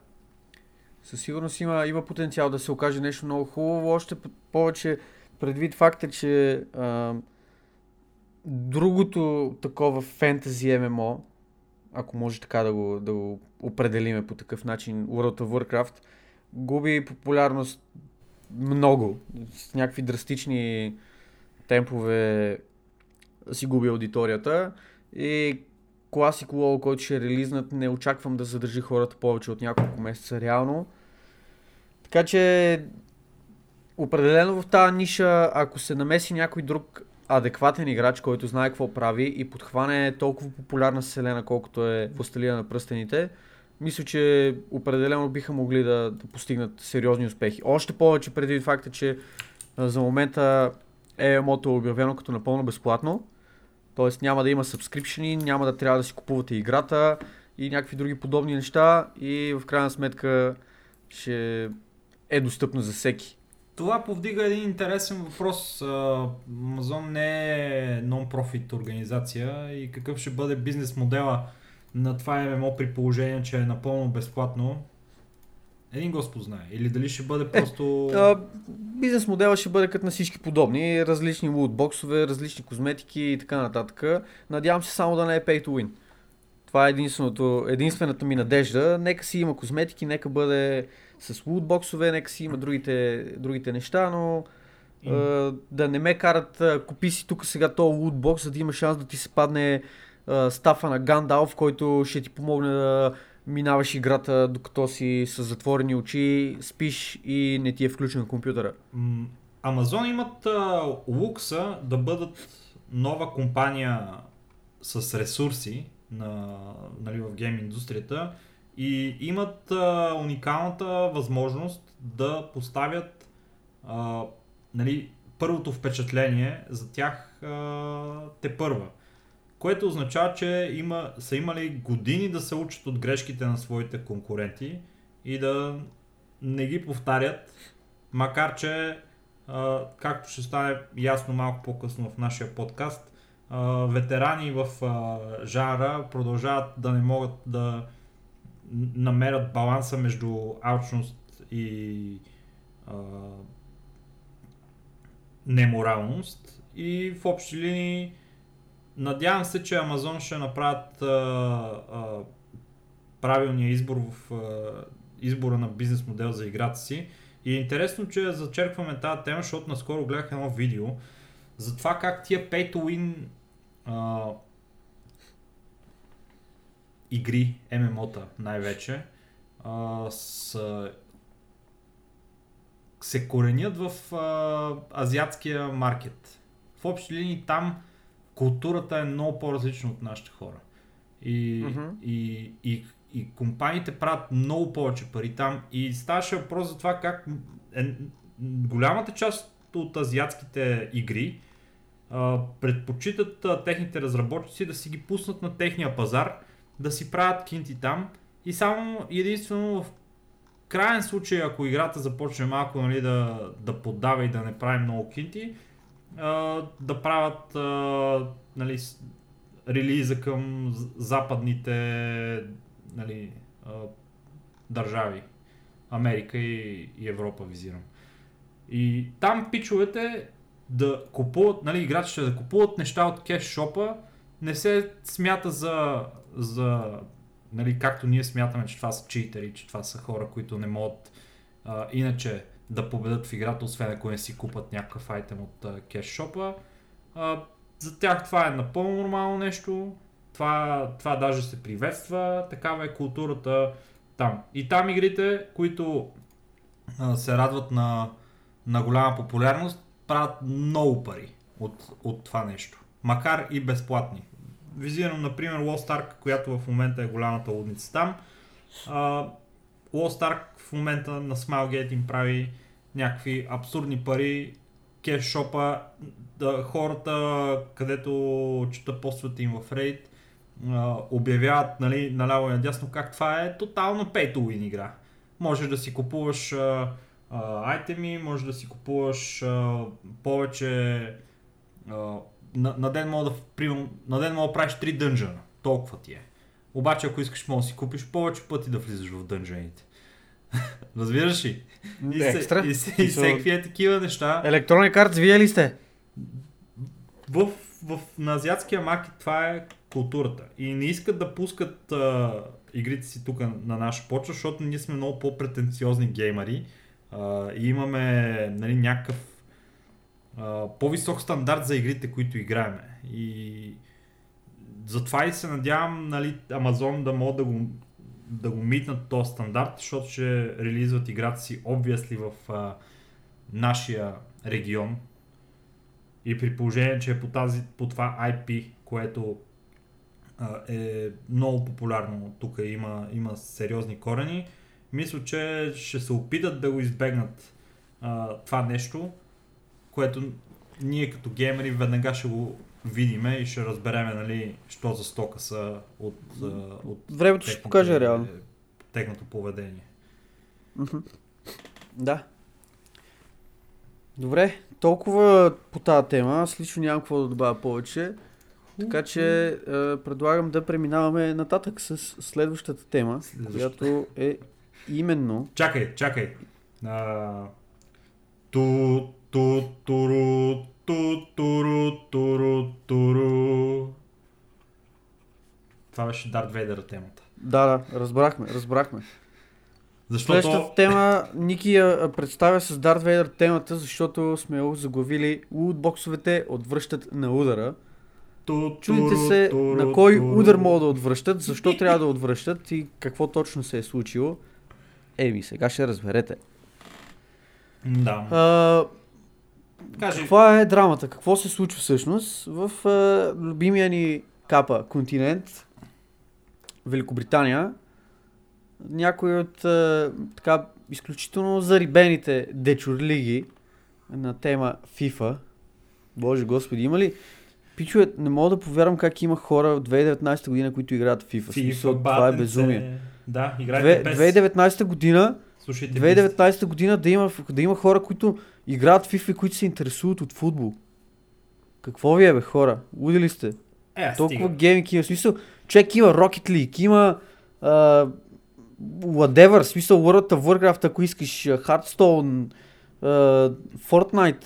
Със сигурност има, има потенциал да се окаже нещо много хубаво, още повече предвид факта, че а, другото такова фентази ММО, ако може така да го, да го определиме по такъв начин, World of Warcraft, губи популярност много, с някакви драстични темпове си губи аудиторията и Classic WoW, който ще е релизнат, не очаквам да задържи хората повече от няколко месеца реално. Така че определено в тази ниша, ако се намеси някой друг адекватен играч, който знае какво прави и подхване толкова популярна вселена, колкото е Властелина на пръстените, мисля, че определено биха могли да, да постигнат сериозни успехи. Още повече преди факта, че за момента EMO-то е обявено като напълно безплатно, т.е. няма да има сабскрипшени, няма да трябва да си купувате играта и някакви други подобни неща и в крайна сметка ще е достъпно за всеки. Това повдига един интересен въпрос. Amazon не е нон-профит организация и какъв ще бъде бизнес модела на това ММО при положение, че е напълно безплатно. Един Господ знае. Или дали ще бъде е, просто... Е, а, бизнес модела ще бъде като на всички подобни. Различни лутбоксове, различни козметики и така нататък. Надявам се само да не е pay to win. Това е единственото, единствената ми надежда. Нека си има козметики, нека бъде с лутбоксове, нека си има другите, другите неща, но а, да не ме карат, купи си тук сега този лутбокс, за да има шанс да ти се падне а, стафа на Гандалф, който ще ти помогне да минаваш играта докато си с затворени очи, спиш и не ти е включен компютъра. Амазон имат а, лукса да бъдат нова компания с ресурси на, нали, в гейм индустрията и имат а, уникалната възможност да поставят а, нали, първото впечатление за тях а, те първа. Което означава, че има, са имали години да се учат от грешките на своите конкуренти и да не ги повтарят, макар че, а, както ще стане ясно малко по-късно в нашия подкаст, а, ветерани в а, жанра продължават да не могат да намерят баланса между алчност и а, неморалност и в общи линии надявам се, че Амазон ще направят а, а, правилния избор в а, избора на бизнес модел за играта си. И е интересно, че зачеркваме тази тема, защото наскоро гледах едно видео за това как тия pay to win а, игри, ММО-та най-вече, а, с, се коренят в а, азиатския маркет. В общи линии там културата е много по-различна от нашите хора. И, mm-hmm. и, и, и компаниите правят много повече пари там. И ставаше въпрос за това как е, голямата част от азиатските игри а, предпочитат а, техните разработчици да си ги пуснат на техния пазар да си правят кинти там и само единствено в крайен случай, ако играта започне малко нали, да, да поддава и да не прави много кинти, а, да правят а, нали, релиза към западните нали, а, държави. Америка и, и Европа визирам. И там пичовете да купуват, нали, играчите да купуват неща от кеш шопа, не се смята за за, нали, както ние смятаме, че това са читери, че това са хора, които не могат а, иначе да победат в играта, освен ако не си купат някакъв айтем от кешшопа. За тях това е напълно нормално нещо. Това, това даже се приветства. Такава е културата там. И там игрите, които а, се радват на, на голяма популярност, правят много пари от, от това нещо. Макар и безплатни. Визирам, например, Lost Ark, която в момента е голямата лудница там. А, Lost Ark в момента на Smilegate им прави някакви абсурдни пари, кешшопа, да, хората, където чета постовете им в Reddit, обявяват нали, наляво и надясно как това е тотално pay to win игра. Можеш да си купуваш а, а, айтеми, можеш да си купуваш а, повече а, на, на, ден мога да, примам, на ден мога да правиш 3 дънжана. Толкова ти е. Обаче ако искаш мога да си купиш повече пъти да влизаш в дънжаните. Разбираш ли? И, Екстра. и, и, и всеки е такива неща. Електронни карти, вие ли сте? В, в, на азиатския маркет това е културата. И не искат да пускат а, игрите си тук на наша почва, защото ние сме много по-претенциозни геймари а, и имаме нали, някакъв по-висок стандарт за игрите, които играеме. И затова и се надявам нали, Амазон да могат да го, да го митнат този стандарт, защото ще релизват играта си obviously в а, нашия регион. И при положение, че е по, тази, по това IP, което а, е много популярно, тук има, има сериозни корени, мисля, че ще се опитат да го избегнат а, това нещо, което ние като геймери веднага ще го видиме и ще разбереме, нали, що за стока са от, от Времето ще покаже реално. Техното поведение. Да. Добре, толкова по тази тема. Аз лично нямам какво да добавя повече. Така че е, предлагам да преминаваме нататък с следващата тема, Следващата. която е именно... Чакай, чакай. А, ту, ту, туру, ту, туру, туру, туру. Това беше Дарт Вейдър темата. Да, да, разбрахме, разбрахме. Защото... Следващата тема Ники я представя с Дарт Вейдър темата, защото сме заглавили лутбоксовете отвръщат на удара. Чудите се на кой удар могат да отвръщат, защо трябва да отвръщат и какво точно се е случило. Еми, сега ще разберете. Да. А, Кажи. Каква е драмата? Какво се случва всъщност в а, любимия ни капа континент, Великобритания? Някои от а, така изключително зарибените дечурлиги на тема FIFA. Боже господи, има ли Пичове, не мога да повярвам как има хора в 2019 година, които играят в FIFA. FIFA Смисъл, това е безумие. Да, играйте без... 2019 година, Слушайте 2019 година да има, да има хора, които играят в FIFA и които се интересуват от футбол. Какво ви е, бе, хора? Луди ли сте? Е, Толкова гейминг има. Смисъл, човек има Rocket League, има uh, whatever, смисъл World of Warcraft, ако искаш, Hearthstone, uh, Fortnite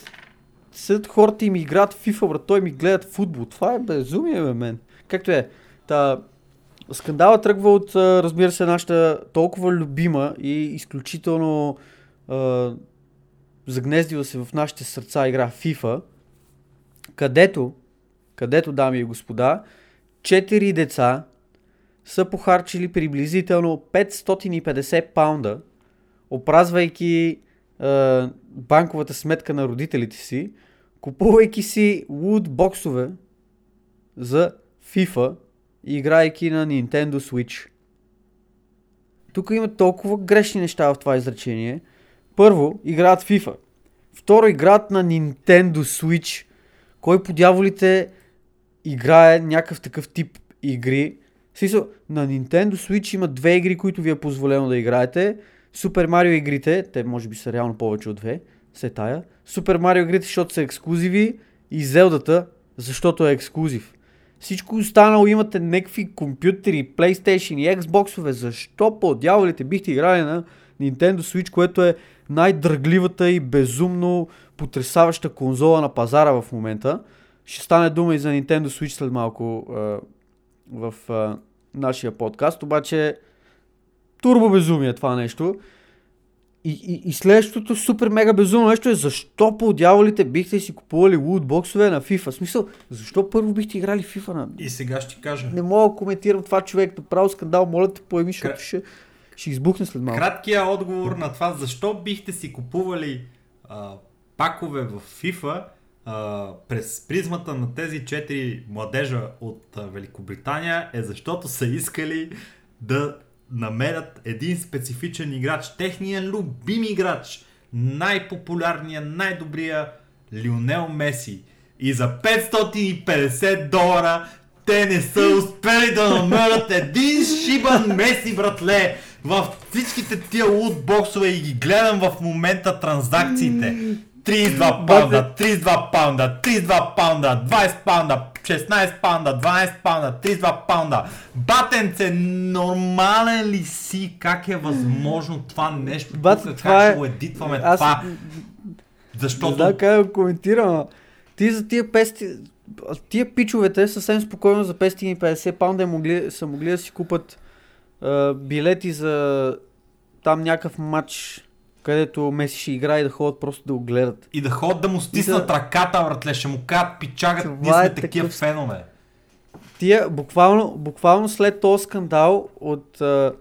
седят хората и ми играят FIFA, брат, той ми гледат футбол. Това е безумие, бе, мен. Както е. Та, скандала тръгва от, разбира се, нашата толкова любима и изключително загнездила се в нашите сърца игра FIFA, където, където, дами и господа, четири деца са похарчили приблизително 550 паунда, опразвайки банковата сметка на родителите си, купувайки си лут боксове за FIFA и играйки на Nintendo Switch. Тук има толкова грешни неща в това изречение. Първо, играят FIFA. Второ, играят на Nintendo Switch. Кой по дяволите играе някакъв такъв тип игри? Смисъл, на Nintendo Switch има две игри, които ви е позволено да играете. Супер Марио игрите, те може би са реално повече от две, се тая. Супер Марио игрите, защото са ексклюзиви и Зелдата, защото е ексклюзив. Всичко останало имате някакви компютри, PlayStation и Xbox-ове. Защо по дяволите бихте играли на Nintendo Switch, което е най-дръгливата и безумно потрясаваща конзола на пазара в момента. Ще стане дума и за Nintendo Switch след малко а, в а, нашия подкаст, обаче турбо безумие това нещо. И, и, и следващото супер мега безумно нещо е защо по дяволите бихте си купували лутбоксове на FIFA? В смисъл, защо първо бихте играли FIFA на... И сега ще ти кажа. Не мога да коментирам това човек, направо скандал, моля те поеми, защото Кра- ще, ще избухне след малко. Краткия отговор на това, защо бихте си купували а, пакове в FIFA а, през призмата на тези четири младежа от а, Великобритания е защото са искали да намерят един специфичен играч, техния любим играч, най-популярния, най-добрия Лионел Меси. И за 550 долара те не са успели да намерят един шибан Меси, братле! В всичките тия лутбоксове и ги гледам в момента транзакциите. 32 паунда, 32 паунда, 32 паунда, 20 паунда, 16 паунда, 12 паунда, 32 паунда. Батенце, нормален ли си? Как е възможно това нещо? Бат, Тук това как е- ще го едитваме Аз това? Защото знам как да го коментирам. Ти за тия пести... Тия пичовете съвсем спокойно за 550 паунда могли, са могли да си купат а, билети за там някакъв матч, където Меси ще играе и да ходят просто да го гледат. И да ходят да му стиснат да- ръката, братле, ще му кажат пичагат, Това ние сме е такива такъв- фенове. Тия, буквално, буквално след този скандал от, а,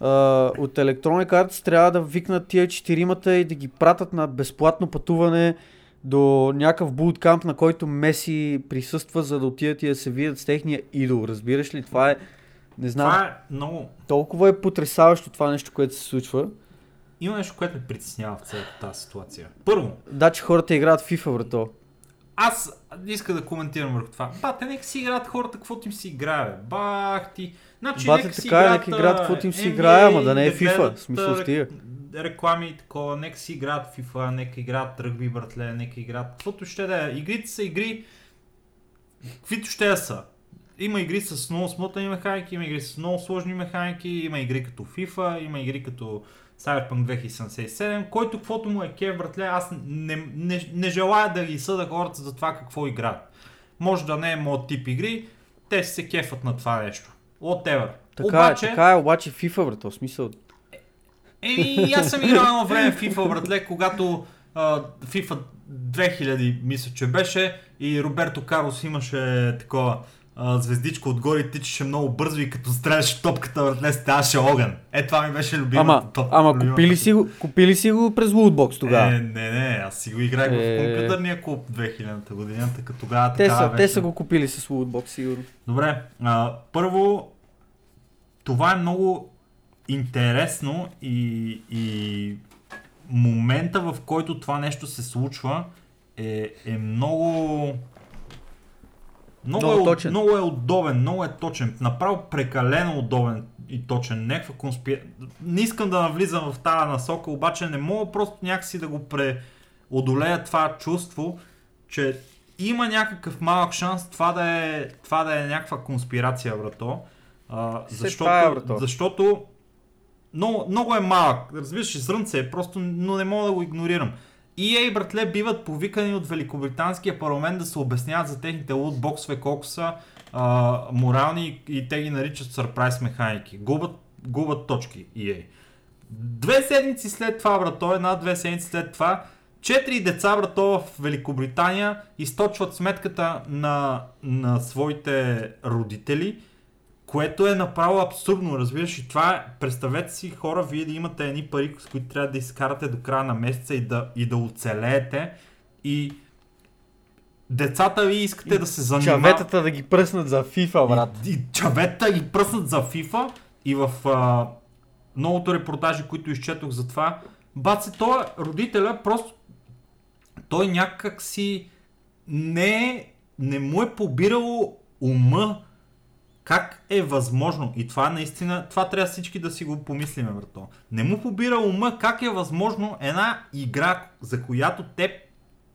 а, от Electronic Arts трябва да викнат тия четиримата и да ги пратят на безплатно пътуване до някакъв буткамп, на който Меси присъства, за да отидат и да се видят с техния идол. Разбираш ли? Това е, не знам, Това е много... толкова е потрясаващо това нещо, което се случва. Има нещо, което ме притеснява в цялата тази ситуация. Първо, Да, че хората играят FIFA, брато. аз иска да коментирам върху това. Бате, нека си играят хората, каквото им си играе. Бах ти. Значи, Бате, нека си така е, играят, нека играят каквото им си играе, ама да не е да FIFA, в смисъл а, стига. Реклами и такова, нека си играят FIFA, нека играят ръгби, братле, нека играят каквото ще да е. Игрите са игри, каквито ще да са. Има игри с много смутани механики, има игри с много сложни механики, има игри като FIFA, има игри като Cyberpunk 2077, който каквото му е кев, братле, аз не, не, не желая да ги съда хората за това какво играят. Може да не е моят тип игри, те се кефат на това нещо. Whatever. Така Обаче, е, така е, обаче FIFA, брато, в смисъл. Еми, аз съм играл едно време FIFA, братле, когато а, FIFA 2000, мисля, че беше и Роберто Карлос имаше такова а, звездичка отгоре и тичаше много бързо и като стреляше топката, братле, ставаше огън. Е, това ми беше любимата Ама, топ. ама любимата купили, си го, купили си го през Lootbox тогава. Е, не, не, аз си го играх Е. в компютърния клуб 2000-та година, така тогава те, са, те беше. са го купили с Lootbox, сигурно. Добре, а, първо, това е много интересно и, и момента в който това нещо се случва е, е много... Много, Много е, точен. много е удобен, много е точен, направо прекалено удобен и точен, някаква конспира... Не искам да навлизам в тази насока, обаче не мога просто някакси да го преодолея това чувство, че има някакъв малък шанс това да е, това да е някаква конспирация, брато. А, защото, тая, брато. защото много, много е малък. Разбираш, зрънце е просто, но не мога да го игнорирам. EA, братле, биват повикани от Великобританския парламент да се обясняват за техните лутбоксове, колко са а, морални и те ги наричат сърпрайз механики. Губят, губят точки EA. Две седмици след това, брато, една-две седмици след това, четири деца, брато, в Великобритания източват сметката на, на своите родители, което е направо абсурдно, разбираш и това е, представете си хора, вие да имате едни пари, с които трябва да изкарате до края на месеца и да, и да оцелеете и децата ви искате да се занимават. Чаветата да ги пръснат за FIFA, брат. И, и чаветата ги пръснат за FIFA и в а, многото репортажи, които изчетох за това, баце, той родителя просто той някак си не, не му е побирало ума как е възможно, и това наистина, това трябва всички да си го помислиме, брато. Не му побира ума как е възможно една игра, за която те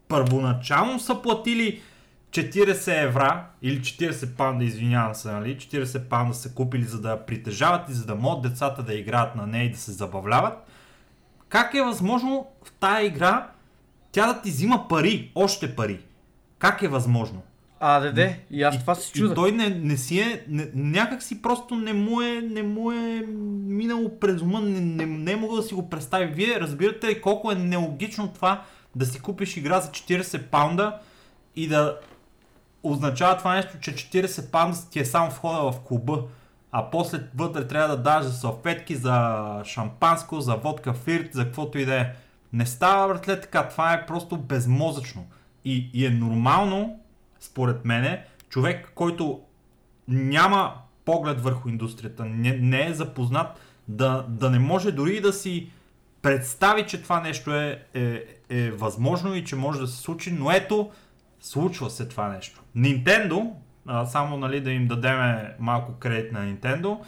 първоначално са платили 40 евра или 40 паунда, извинявам се, нали? 40 паунда са купили за да притежават и за да могат децата да играят на нея и да се забавляват. Как е възможно в тая игра тя да ти взима пари, още пари? Как е възможно? А, да, де, и аз това се чуда. И той не, не си е, не, някак си просто не му е, не му е минало през ума, не, не, не е могъл да си го представи. Вие разбирате ли колко е нелогично това да си купиш игра за 40 паунда и да означава това нещо, че 40 паунда ти е само входа в клуба, а после вътре трябва да даш за салфетки, за шампанско, за водка фирт, за каквото и да е. Не става, братле, така. Това е просто безмозъчно. И, и е нормално, според мене, човек, който няма поглед върху индустрията, не, не е запознат, да, да не може дори да си представи, че това нещо е, е, е възможно и че може да се случи, но ето, случва се това нещо. Nintendo, а, само нали, да им дадем малко кредит на Nintendo,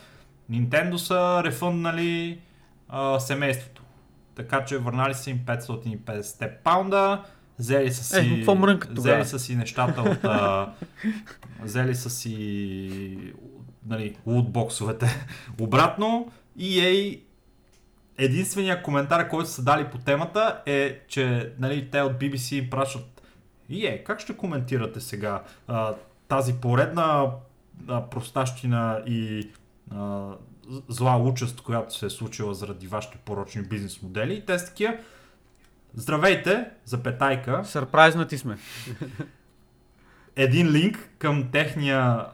Nintendo са рефънднали а, семейството. Така че върнали са им 550 паунда, взели са си, е, взели са си нещата от... А, взели са си нали, лутбоксовете обратно и ей единствения коментар, който са дали по темата е, че нали, те от BBC пращат е, как ще коментирате сега а, тази поредна а, простащина и а, зла участ, която се е случила заради вашите порочни бизнес модели. И те са такива, здравейте, запетайка. Сърпрайзнати сме. Един линк към техния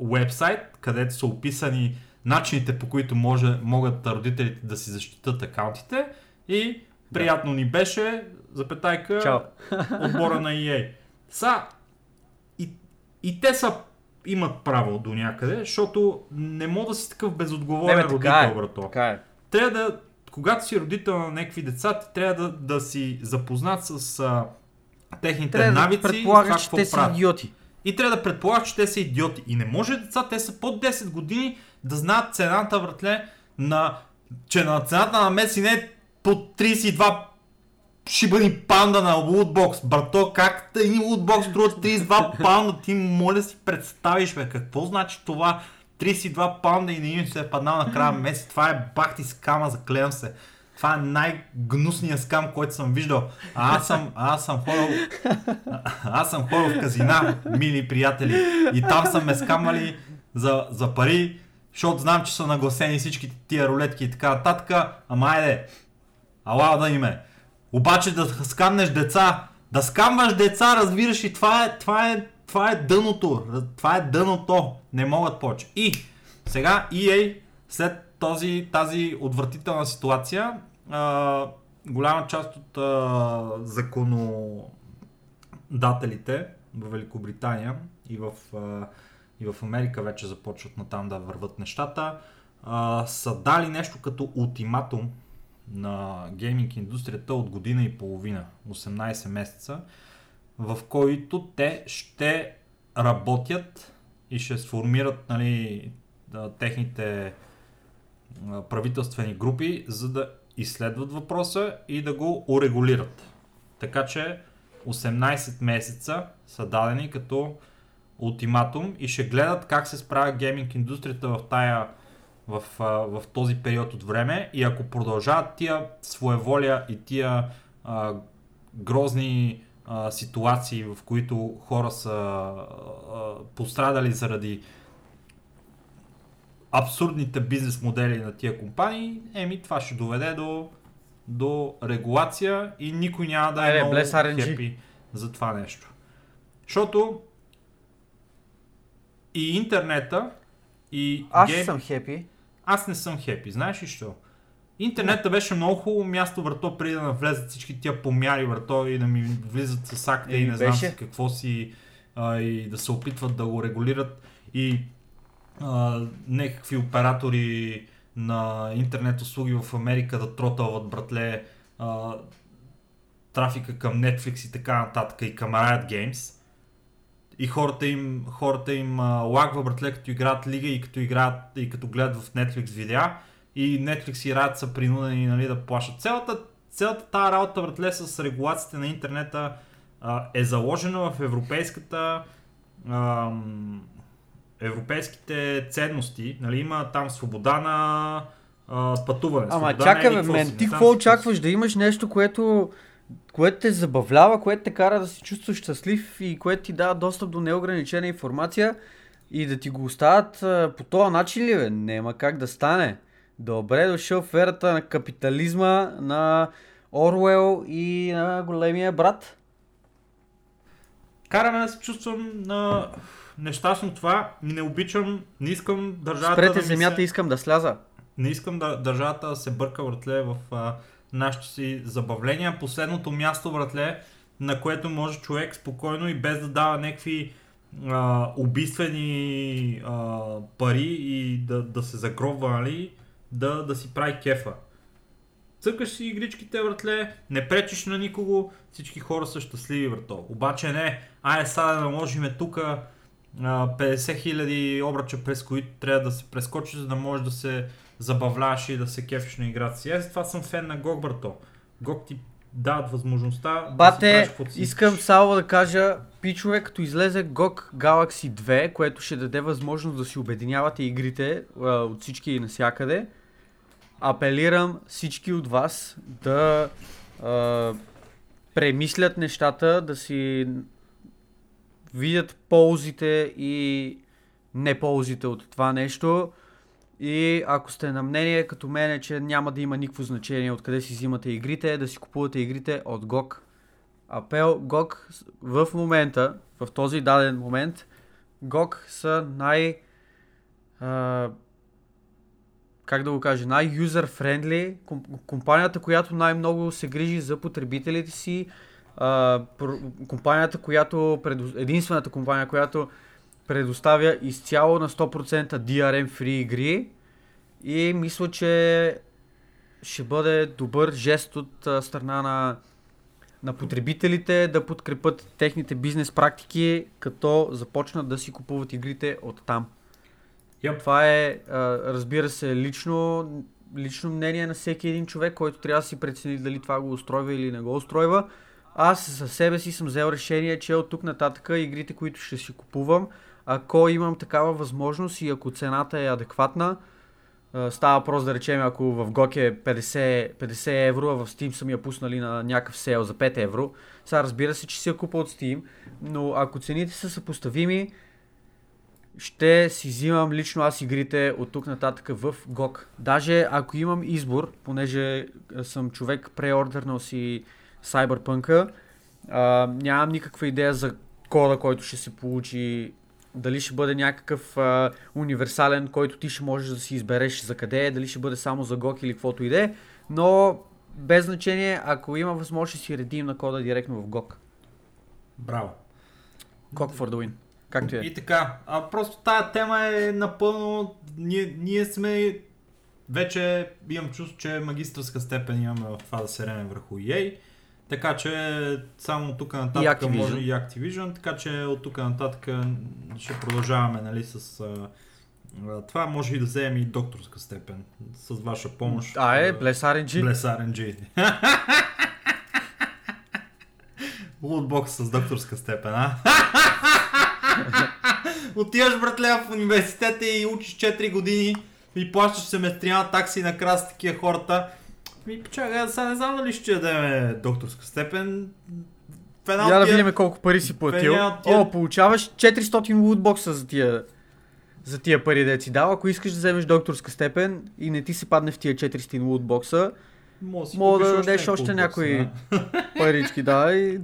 вебсайт, където са описани начините по които може, могат родителите да си защитат акаунтите и приятно ни беше, запетайка, Чао. отбора на EA. Са, и, и те са имат право до някъде, защото не мога да си такъв безотговорен Не, бе, родител, е, брато. Така е. Трябва да, когато си родител на някакви деца, ти трябва да, да си запознат с а, техните Трябва да навици това предполагаш, че те са правят. идиоти. И трябва да предполагаш, че те са идиоти. И не може деца, те са под 10 години, да знаят цената, братле, на, че на цената на Меси не е по 32 шибани панда на лутбокс. Брато, как един лутбокс струва 32 паунда? Ти моля си представиш, бе, какво значи това? 32 паунда и не им се е паднал на края месец. Това е бахти скама, заклевам се. Това е най-гнусният скам, който съм виждал. А аз съм, аз съм ходил, аз съм ходил в казина, мили приятели. И там са ме скамали за, за пари, защото знам, че са нагласени всичките тия рулетки и така нататък. Ама айде, ала да име. Обаче да скамнеш деца, да скамваш деца, разбираш и това е, това е, това е дъното. Това е дъното. Не могат повече. И сега EA, след този, тази отвратителна ситуация, а, голяма част от а, законодателите в Великобритания и в, а, и в Америка вече започват натам да върват нещата, а, са дали нещо като ултиматум на гейминг индустрията от година и половина, 18 месеца, в които те ще работят и ще сформират нали, техните правителствени групи, за да изследват въпроса и да го урегулират. Така че 18 месеца са дадени като ултиматум и ще гледат как се справя гейминг индустрията в тая в, в този период от време и ако продължават тия своеволия и тия а, грозни а, ситуации, в които хора са а, пострадали заради абсурдните бизнес модели на тия компании, еми това ще доведе до, до регулация и никой няма да е Айде, много хепи за това нещо. Защото и интернета, и Аз гейм- съм хепи. аз не съм хепи, знаеш ли що? Интернетът беше много хубаво място, върто, преди да навлезат всички тия помяри, върто, и да ми влизат с акта и Еми, не знам беше. си какво си, а, и да се опитват да го регулират. И а, някакви оператори на интернет услуги в Америка да тротълват, братле, а, трафика към Netflix и така нататък и към Riot Games. И хората им, хората им а, лагва, братле, като играят лига и като играят и като гледат в Netflix видеа. И Netflix и Riot са принудени нали, да плащат. Цялата, цялата тази работа, братле, с регулациите на интернета а, е заложена в европейската ам, европейските ценности. Нали, има там свобода на а, пътуване. Ама чакай, бе, мен, ти какво очакваш? Да имаш нещо, което което те забавлява, което те кара да се чувстваш щастлив и което ти дава достъп до неограничена информация и да ти го оставят а, по този начин ли бе? Нема как да стане. Добре дошъл в ерата на капитализма, на Орвел и на големия брат. Караме да се чувствам на нещастно това. Не обичам, не искам държавата Спрете да земята, се... искам да сляза. Не искам да, държавата да се бърка, братле, в а, нашите си забавления. Последното място, братле, на което може човек спокойно и без да дава някакви а, убийствени а, пари и да, да се загробва, нали, да, да си прави кефа. Цъкаш си игричките, братле, не пречиш на никого, всички хора са щастливи, брато. Обаче не, ай сега да наложиме тук 50 хиляди обръча, през които трябва да се прескочи, за да можеш да се забавляваш и да се кефиш на играта си. Аз това съм фен на GOG, брато. GOG ти дават възможността да си Бате, правиш искам само да кажа, пичове, като излезе GOG Galaxy 2, което ще даде възможност да си обединявате игрите а, от всички и насякъде, апелирам всички от вас да а, премислят нещата, да си видят ползите и неползите от това нещо. И ако сте на мнение като мене, че няма да има никакво значение откъде си взимате игрите, да си купувате игрите от GOG. Апел GOG в момента, в този даден момент, GOG са най... А, как да го кажа, най-юзер-френдли, ком- компанията, която най-много се грижи за потребителите си, компанията, която, единствената компания, която предоставя изцяло на 100% DRM free игри и мисля, че ще бъде добър жест от страна на, на потребителите да подкрепят техните бизнес практики, като започнат да си купуват игрите от там. Yep. Това е, а, разбира се, лично, лично мнение на всеки един човек, който трябва да си прецени дали това го устройва или не го устройва. Аз за себе си съм взел решение, че от тук нататък игрите, които ще си купувам, ако имам такава възможност и ако цената е адекватна, става въпрос да речем, ако в GOG е 50, 50 евро, а в Steam са ми я пуснали на някакъв сел за 5 евро. Сега разбира се, че си я купа от Steam, но ако цените са съпоставими, ще си взимам лично аз игрите от тук нататък в GOG. Даже ако имам избор, понеже съм човек преордърнал си Cyberpunk, а, нямам никаква идея за кода, който ще се получи. Дали ще бъде някакъв а, универсален, който ти ще можеш да си избереш за къде е, дали ще бъде само за GOG или каквото и да е, но без значение, ако има възможност, ще си редим на кода директно в GOG. Браво. GOG for the win. Както е. И така, а просто тая тема е напълно... Ние, ние сме... Вече имам чувство, че магистрска степен имаме в това да се реме върху EA. Така че само тук нататък Activision. може и Activision, така че от тук нататък ще продължаваме нали, с а, това. Може и да вземем и докторска степен с ваша помощ. А е, Bless RNG. Bless RNG. Лутбокс с докторска степен, а? Отиваш, братле, в университета и учиш 4 години и плащаш семестриална такси на крас такива хората. Ми, чакай, сега не знам дали ще дадем докторска степен. Една Я да видим колко пари си платил. Пеня от тия- О, получаваш 400 лутбокса за тия, за тия пари да си дал. Ако искаш да вземеш докторска степен и не ти се падне в тия 400 лутбокса, Мога, да дадеш още някои парички, да, и...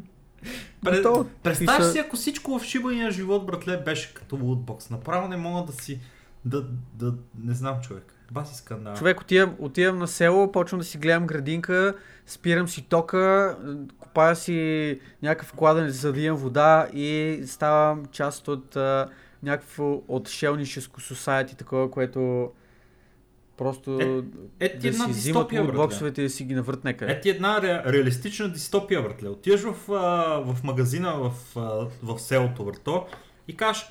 Пред- Готово. Представяш И са- си, ако всичко в шибания живот, братле, беше като лутбокс. Направо не мога да си... Да, да, не знам човек. Баси скандал. Човек, отивам, отивам на село, почвам да си гледам градинка, спирам си тока, копая си някакъв кладенец за да имам вода и ставам част от а, някакво отшелническо society, такова, което просто Е, ти да една си взимат лутбоксовете и да си ги навърт някъде. Е ти една ре, реалистична дистопия, братле. Отиваш в, в магазина в, в селото, брато, и кажеш,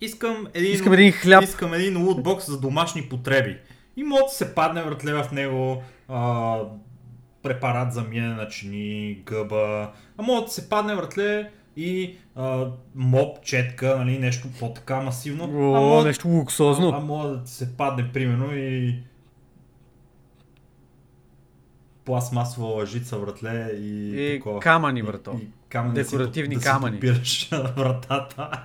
искам един, Искам един хляб. искам един лутбокс за домашни потреби. И мога да се падне, братле, в него а, препарат за миене на чини, гъба. А мога да се падне, братле, и а, моп, четка, нали, нещо по-така масивно. а О, мога- нещо луксозно. а, а може да ти се падне, примерно, и... пластмасова лъжица, братле и, И такова. камъни, брато. И, и камъни да Декоративни да камъни. Си топираш вратата.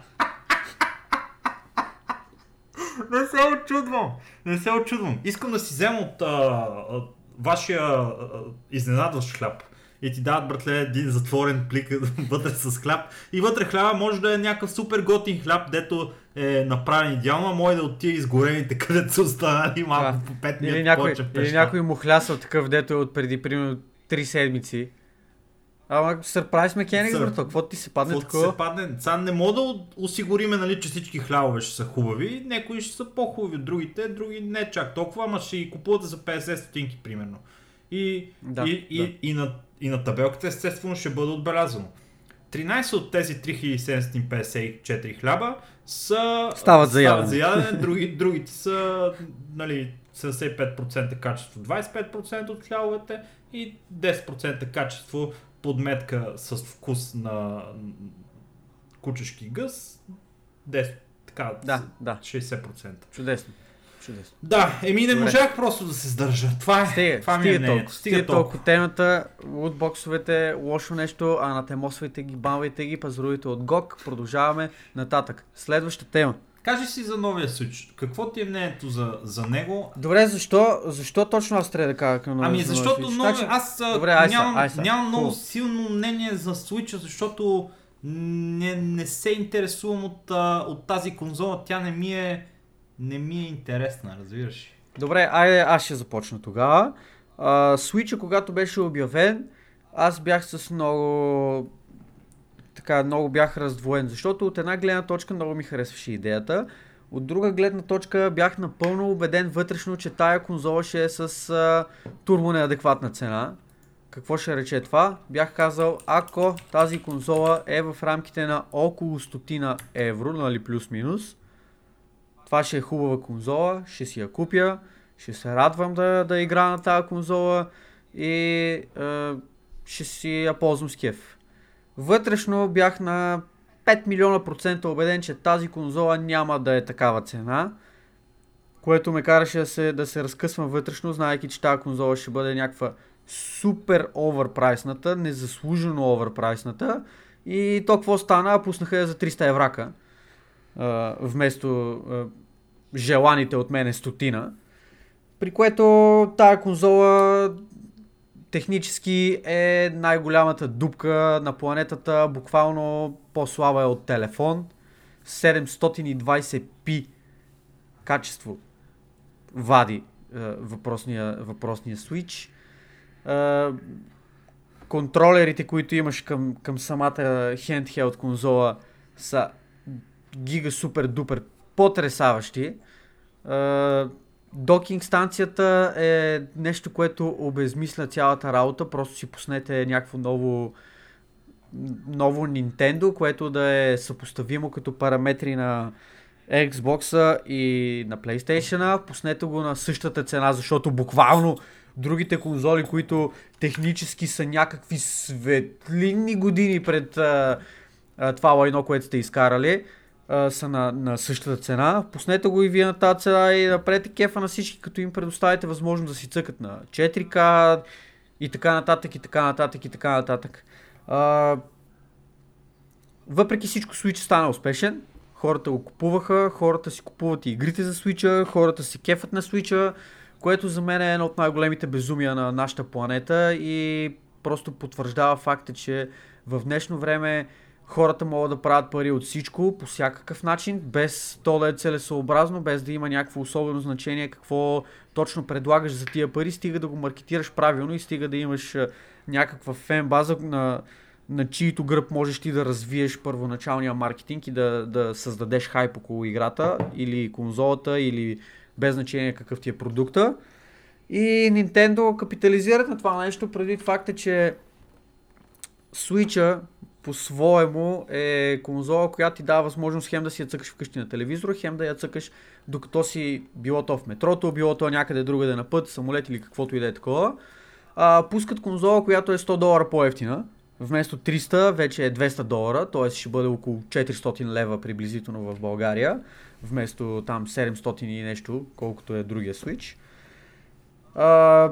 не се очудвам. Не се очудвам. Искам да си взема от а, а, вашия а, изненадващ хляб. И ти дават, братле, един затворен плик вътре с хляб. И вътре хляба може да е някакъв супер готин хляб, дето е направен идеално, а може да от тия изгорените, където са останали малко Да. по 5 Или минути някой, повече в или някой му хлясал такъв, дето е от преди примерно 3 седмици. Ама сърпрайз механик, Сър- брато, какво ти се падне Каквото такова? се падне. Сега не мога да осигуриме, нали, че всички хлябове ще са хубави. Някои ще са по-хубави от другите, други не чак толкова, ама ще ги купувате за 50 стотинки, примерно. И, Да, и, и, да. и, на, и на табелката естествено ще бъде отбелязано. 13 от тези 3754 хляба са, Стават за ядене. за ядене други, другите са нали, 75% качество, 25% от хлябовете и 10% качество подметка с вкус на кучешки гъс. 10, така, Да, да, 60%. чудесно. Чудесно. Да, еми не Добре. можах просто да се сдържа. Това е, Стига, това ми е стига толкова. Стига толкова темата, лутбоксовете, лошо нещо, а натемосвайте ги, банвайте ги, пазарувайте от ГОК, продължаваме нататък. Следваща тема. Кажи си за новия Switch. Какво ти е мнението за, за него? Добре, защо, защо точно аз трябва да кажа към Ами за защото Switch? много, Значи, аз а, Добре, ай са, нямам, ай са. нямам много силно мнение за Switch, защото не, не се интересувам от, от тази конзола. Тя не ми е, не ми е интересна, разбираш. Добре, айде аз ще започна тогава. А, Switch, когато беше обявен, аз бях с много... Така, много бях раздвоен, защото от една гледна точка много ми харесваше идеята. От друга гледна точка бях напълно убеден вътрешно, че тая конзола ще е с а, турбо неадекватна цена. Какво ще рече това? Бях казал, ако тази конзола е в рамките на около 100 евро, нали плюс-минус, това ще е хубава конзола, ще си я купя, ще се радвам да, да игра на тази конзола и е, ще си я ползвам с кеф. Вътрешно бях на 5 милиона процента убеден, че тази конзола няма да е такава цена, което ме караше да се, да се разкъсвам вътрешно, знаеки, че тази конзола ще бъде някаква супер оверпрайсната, незаслужено оверпрайсната и то какво стана? Пуснаха я за 300 еврака вместо а, желаните от мене стотина. При което тая конзола технически е най-голямата дупка на планетата, буквално по-слаба е от телефон. 720p качество вади а, въпросния, въпросния Switch. А, контролерите, които имаш към, към самата handheld конзола са гига супер дупер потресаващи. Докинг станцията е нещо, което обезмисля цялата работа. Просто си пуснете някакво ново ново Nintendo, което да е съпоставимо като параметри на Xbox и на PlayStation. Пуснете го на същата цена, защото буквално другите конзоли, които технически са някакви светлинни години пред а, а, това лайно, което сте изкарали, са на, на същата цена. Пуснете го и вие на тази цена и направете кефа на всички, като им предоставите възможност да си цъкат на 4K и така нататък, и така нататък, и така нататък. А, въпреки всичко Switch стана успешен. Хората го купуваха, хората си купуват и игрите за Switch, хората си кефат на Switch, което за мен е едно от най-големите безумия на нашата планета и просто потвърждава факта, че в днешно време хората могат да правят пари от всичко по всякакъв начин, без то да е целесообразно, без да има някакво особено значение какво точно предлагаш за тия пари, стига да го маркетираш правилно и стига да имаш някаква фен база на, на чието гръб можеш ти да развиеш първоначалния маркетинг и да, да създадеш хайп около играта или конзолата или без значение какъв ти е продукта. И Nintendo капитализират на това нещо предвид факта, че Switch по-своему е конзола, която ти дава възможност хем да си я цъкаш вкъщи на телевизора, хем да я цъкаш докато си било то в метрото, било то някъде другаде на път, самолет или каквото и да е такова. А, пускат конзола, която е 100 долара по-ефтина. Вместо 300 вече е 200 долара, т.е. ще бъде около 400 лева приблизително в България, вместо там 700 и нещо, колкото е другия Switch. А,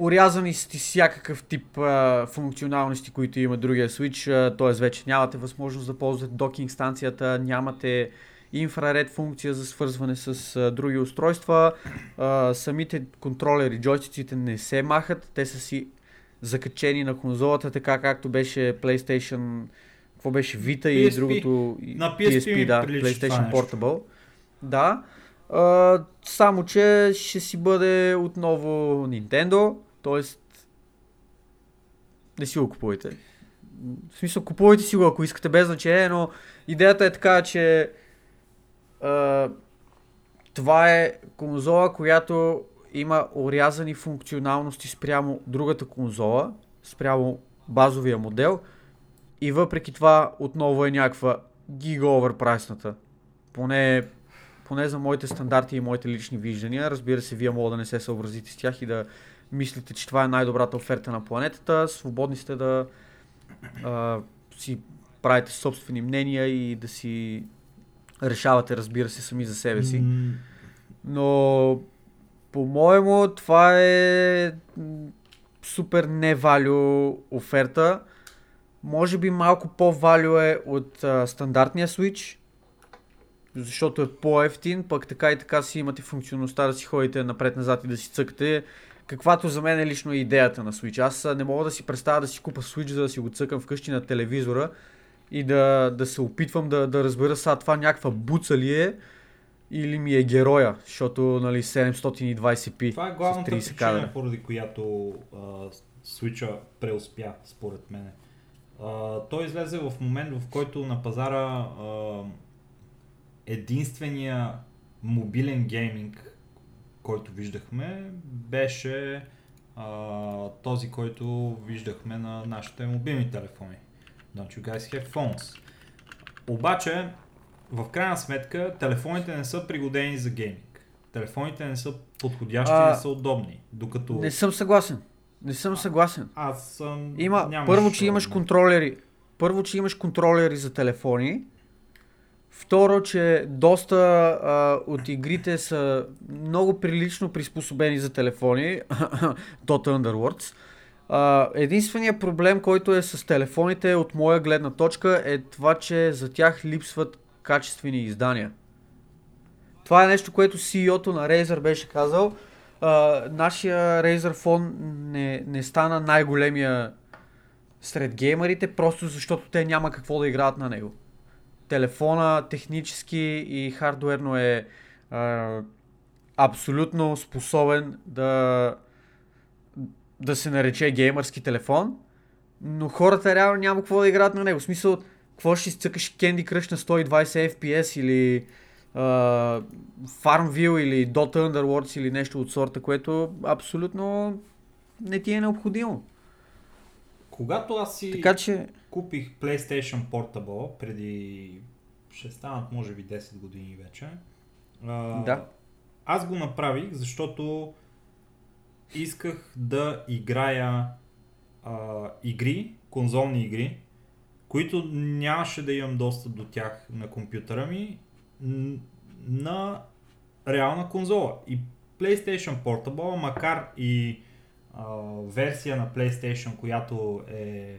Урязани са ти всякакъв тип а, функционалности, които има другия Switch, т.е. вече нямате възможност да ползвате докинг станцията, нямате инфраред функция за свързване с а, други устройства, а, самите контролери, джойстиците не се махат, те са си закачени на конзолата, така както беше PlayStation, какво беше Vita PSP. и другото На PSP, PSP, да, PlayStation. Portable. Да. А, само, че ще си бъде отново Nintendo, т.е. не си го купувайте. В смисъл, купувайте си го, ако искате, без значение, но идеята е така, че а, това е конзола, която има орязани функционалности спрямо другата конзола, спрямо базовия модел и въпреки това отново е някаква гига оверпрайсната. Поне, поне за моите стандарти и моите лични виждания. Разбира се, вие мога да не се съобразите с тях и да мислите, че това е най-добрата оферта на планетата. Свободни сте да а, си правите собствени мнения и да си решавате, разбира се, сами за себе си. Но по-моему това е супер не валю оферта. Може би малко по-валю е от а, стандартния Switch, защото е по-ефтин, пък така и така си имате функционалността да си ходите напред-назад и да си цъкате, каквато за мен е лично идеята на Switch. Аз не мога да си представя да си купа Switch, за да си го цъкам вкъщи на телевизора и да, да се опитвам да, да разбера сега това някаква буца ли е или ми е героя, защото нали 720p Това е главната 30 причина, кадра. поради която а, Switch преуспя, според мен. А, той излезе в момент, в който на пазара а, единствения мобилен гейминг, който виждахме, беше а, този, който виждахме на нашите мобилни телефони. Don't you guys have phones? Обаче, в крайна сметка, телефоните не са пригодени за гейминг. Телефоните не са подходящи, А, не са удобни. Докато Не съм съгласен. Не съм съгласен. аз съм... Има, първо, че имаш а, контролери. Първо, че имаш контролери за телефони. Второ, че доста а, от игрите са много прилично приспособени за телефони. Dota Underworlds. А, единственият проблем, който е с телефоните от моя гледна точка е това, че за тях липсват качествени издания. Това е нещо, което CEO-то на Razer беше казал. А, нашия Razer Phone не, не стана най-големия сред геймерите, просто защото те няма какво да играят на него. Телефона технически и хардуерно е а, абсолютно способен да, да се нарече геймърски телефон, но хората реално няма какво да играят на него. В смисъл, какво ще си цъкаш Candy Crush на 120 FPS или а, Farmville или Dota Underworlds или нещо от сорта, което абсолютно не ти е необходимо. Когато аз си Така че, купих PlayStation Portable преди... ще станат може би 10 години вече. А, Да. Аз го направих, защото исках да играя а, игри, конзолни игри, които нямаше да имам достъп до тях на компютъра ми на реална конзола. И PlayStation Portable, макар и а, версия на PlayStation, която е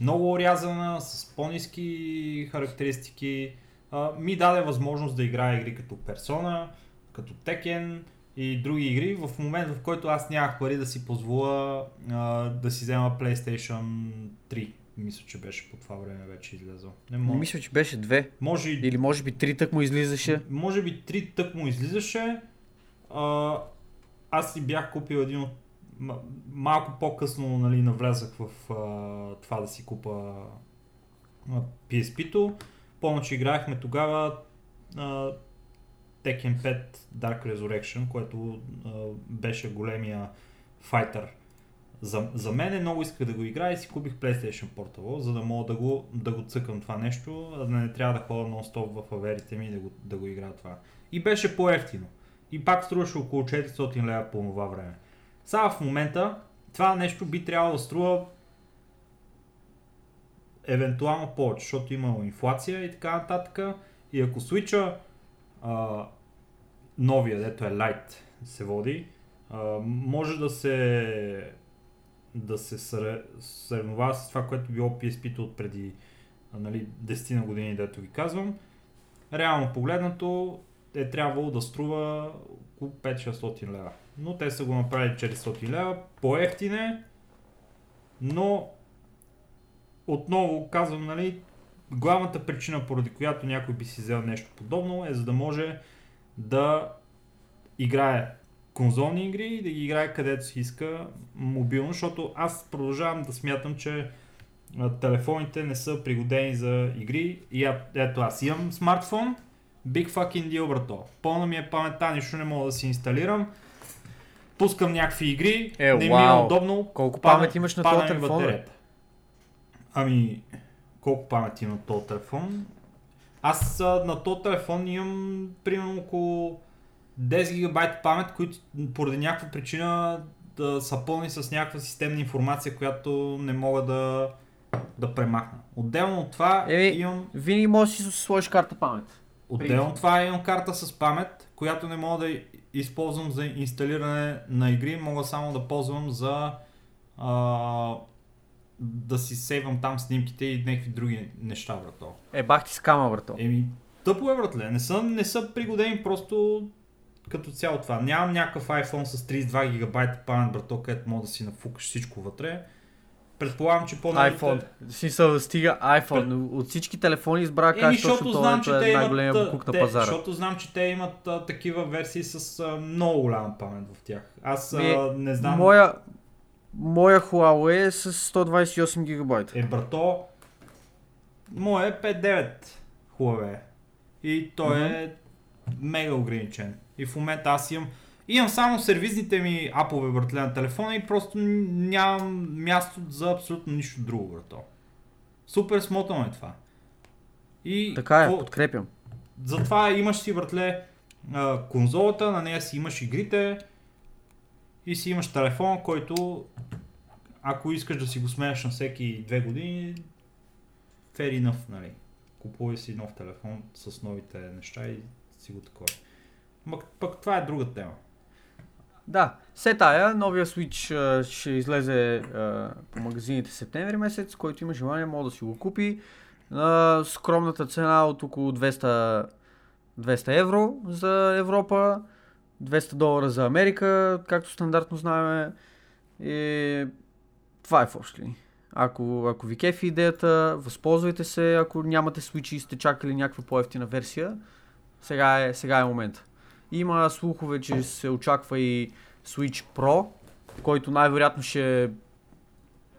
много орязана, с по-низки характеристики, а, ми даде възможност да играя игри като Persona, като Tekken и други игри, в момент в който аз нямах пари да си позволя а, да си взема PlayStation 3. Мисля, че беше по това време вече излязъл. Не мога. мисля, че беше две. Може Или може би три тък му излизаше. може би три тък му излизаше. А, аз си бях купил един от... Малко по-късно нали, навлязах в а, това да си купа PSP-то. Помня, играехме тогава а, Tekken 5 Dark Resurrection, което а, беше големия файтър. За, за мен много исках да го играя и си купих PlayStation Portable, за да мога да го, да го цъкам това нещо, а да не трябва да ходя нон-стоп в аверите ми и да го, да го играя това. И беше по-ефтино. И пак струваше около 400 лева по това време. Сега в момента това нещо би трябвало да струва евентуално повече, защото има инфлация и така нататък. И ако свича новия, дето е Light, се води, а, може да се да се съре- съревнова с това, което било PSP-то от преди нали, 10 на години, дето ви казвам. Реално погледнато е трябвало да струва около 5-600 лева. Но те са го направили 400 лева. По-ефтине, но отново казвам, нали, главната причина, поради която някой би си взел нещо подобно, е за да може да играе конзолни игри и да ги играе където си иска мобилно, защото аз продължавам да смятам, че телефоните не са пригодени за игри. И а, ето аз имам смартфон, big fucking deal, брато. Пълна ми е паметта, нищо не мога да си инсталирам. Пускам някакви игри, Е, не ми е удобно. Колко пада- памет имаш на този телефон. Ами, колко памет има на този телефон? Аз а, на този телефон имам примерно около 10 гигабайта памет, които поради някаква причина да са пълни с някаква системна информация, която не мога да, да премахна. Отделно от това Еми, имам Винаги можеш да си сложиш карта памет. Отделно от това имам карта с памет, която не мога да използвам за инсталиране на игри, мога само да ползвам за а, да си сейвам там снимките и някакви други неща, брато. Е, бах ти скама, брато. Еми, тъпо е, братле. Не са, не са пригодени просто като цяло това. Нямам някакъв iPhone с 32 гигабайта памет, брато, където мога да си нафукаш всичко вътре. Предполагам, че по iPhone. Смисъл, стига iPhone. но От всички телефони избрах Еми, как защото знам, че те е най-големия буклук на пазара. Защото знам, че те имат а, такива версии с а, много голяма памет в тях. Аз Ми, а, не знам. Моя, моя Huawei е с 128 гигабайта. Е, брато, моя е 5.9 Huawei. И той е мега ограничен. И в момента аз имам Имам само сервизните ми апове, братле, на телефона и просто нямам място за абсолютно нищо друго, брато. Супер смотано е това. И Така е, какво- подкрепям. Затова имаш си, братле, конзолата, на нея си имаш игрите и си имаш телефон, който ако искаш да си го сменяш на всеки две години, fair enough, нали. Купувай си нов телефон с новите неща и си го такова. Мак, пък това е друга тема. Да, се тая, новия Switch а, ще излезе а, по магазините септември месец, който има желание, може да си го купи на скромната цена от около 200, 200 евро за Европа, 200 долара за Америка, както стандартно знаем. И това е в общи. Ако, ако ви кефи идеята, възползвайте се, ако нямате Switch и сте чакали някаква по-ефтина версия, сега е, сега е момента. Има слухове, че се очаква и Switch Pro, който най-вероятно ще е,